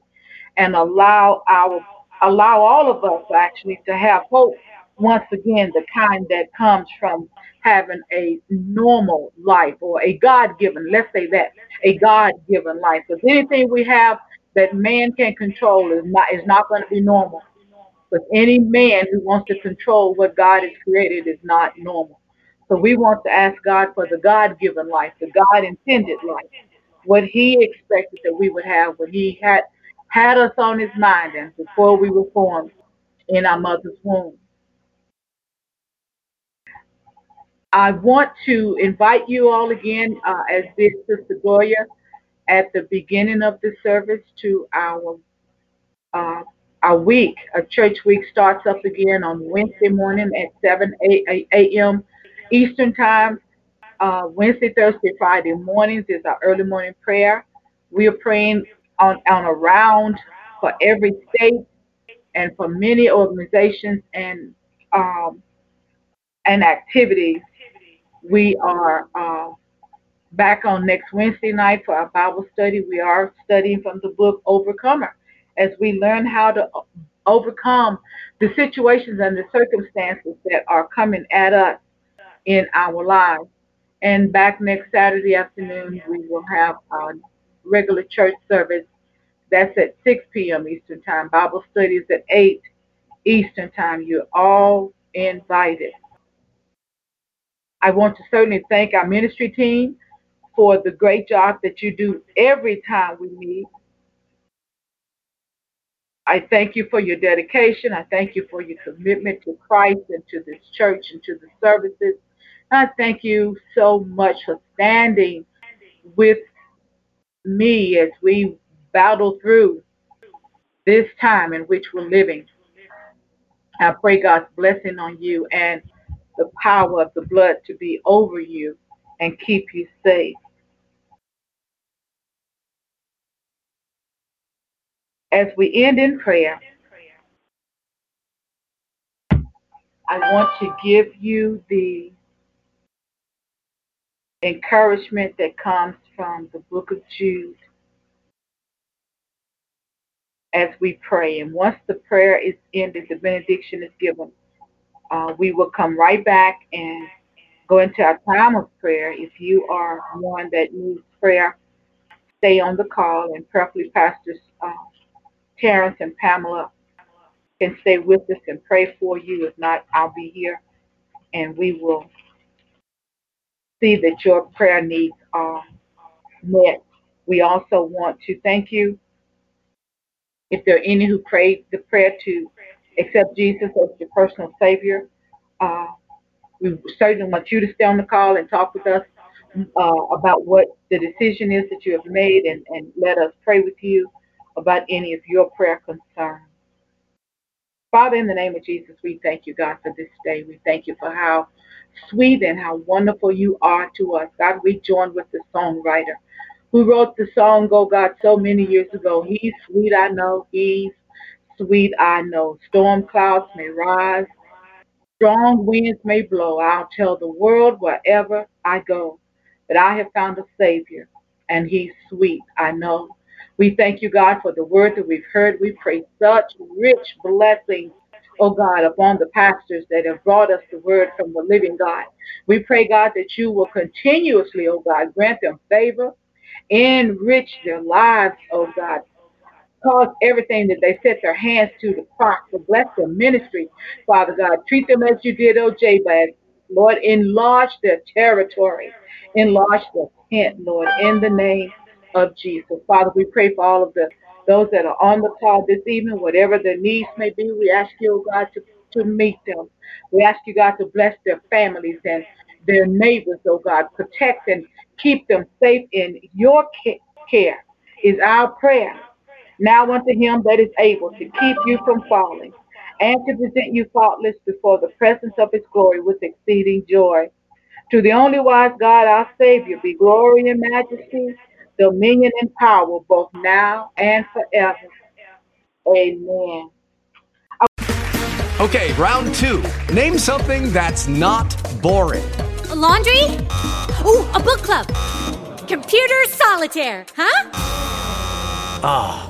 and allow our allow all of us actually to have hope once again the kind that comes from having a normal life or a god-given let's say that a god-given life. Because anything we have that man can control is not is not going to be normal. But any man who wants to control what god has created is not normal. So we want to ask god for the god-given life the god-intended life what he expected that we would have when he had had us on his mind and before we were formed in our mother's womb. I want to invite you all again, uh, as did Sister Gloria at the beginning of the service, to our uh, our week. Our church week starts up again on Wednesday morning at 7 a.m. Eastern Time. Uh, Wednesday, Thursday, Friday mornings is our early morning prayer. We are praying on, on around for every state and for many organizations and um, and activities. We are uh, back on next Wednesday night for our Bible study. We are studying from the book Overcomer as we learn how to overcome the situations and the circumstances that are coming at us in our lives. And back next Saturday afternoon, we will have our regular church service. That's at 6 p.m. Eastern Time. Bible studies at 8 Eastern Time. You're all invited. I want to certainly thank our ministry team for the great job that you do every time we meet. I thank you for your dedication. I thank you for your commitment to Christ and to this church and to the services. I thank you so much for standing with me as we battle through this time in which we're living. I pray God's blessing on you and the power of the blood to be over you and keep you safe. As we end in prayer, I want to give you the encouragement that comes from the book of Jude. as we pray. And once the prayer is ended, the benediction is given, uh, we will come right back and go into our time of prayer. If you are one that needs prayer, stay on the call, and prayerfully Pastors uh, Terrence and Pamela can stay with us and pray for you. If not, I'll be here, and we will see that your prayer needs are met. We also want to thank you. If there are any who prayed the prayer to accept Jesus as your personal Savior, uh, we certainly want you to stay on the call and talk with us uh, about what the decision is that you have made and, and let us pray with you about any of your prayer concerns. Father, in the name of Jesus, we thank you, God, for this day. We thank you for how sweet and how wonderful you are to us. God, we join with the songwriter who wrote the song, Oh God, so many years ago. He's sweet, I know. He's sweet, I know. Storm clouds may rise, strong winds may blow. I'll tell the world wherever I go that I have found a Savior, and He's sweet, I know. We thank you, God, for the word that we've heard. We pray such rich blessings, oh God, upon the pastors that have brought us the word from the living God. We pray, God, that you will continuously, oh God, grant them favor, enrich their lives, oh God. Cause everything that they set their hands to to prosper. Bless their ministry, Father God. Treat them as you did, oh Jabez. Lord, enlarge their territory. Enlarge their tent, Lord, in the name of Jesus. Father, we pray for all of the those that are on the call this evening, whatever their needs may be, we ask you, oh God, to, to meet them. We ask you, God, to bless their families and their neighbors, oh God. Protect and keep them safe in your care is our prayer. Now unto him that is able to keep you from falling and to present you faultless before the presence of his glory with exceeding joy. To the only wise God, our Savior, be glory and majesty, dominion and power, both now and forever. Amen. Okay, round two. Name something that's not boring. A laundry? Ooh, a book club. Computer solitaire, huh? Ah, oh,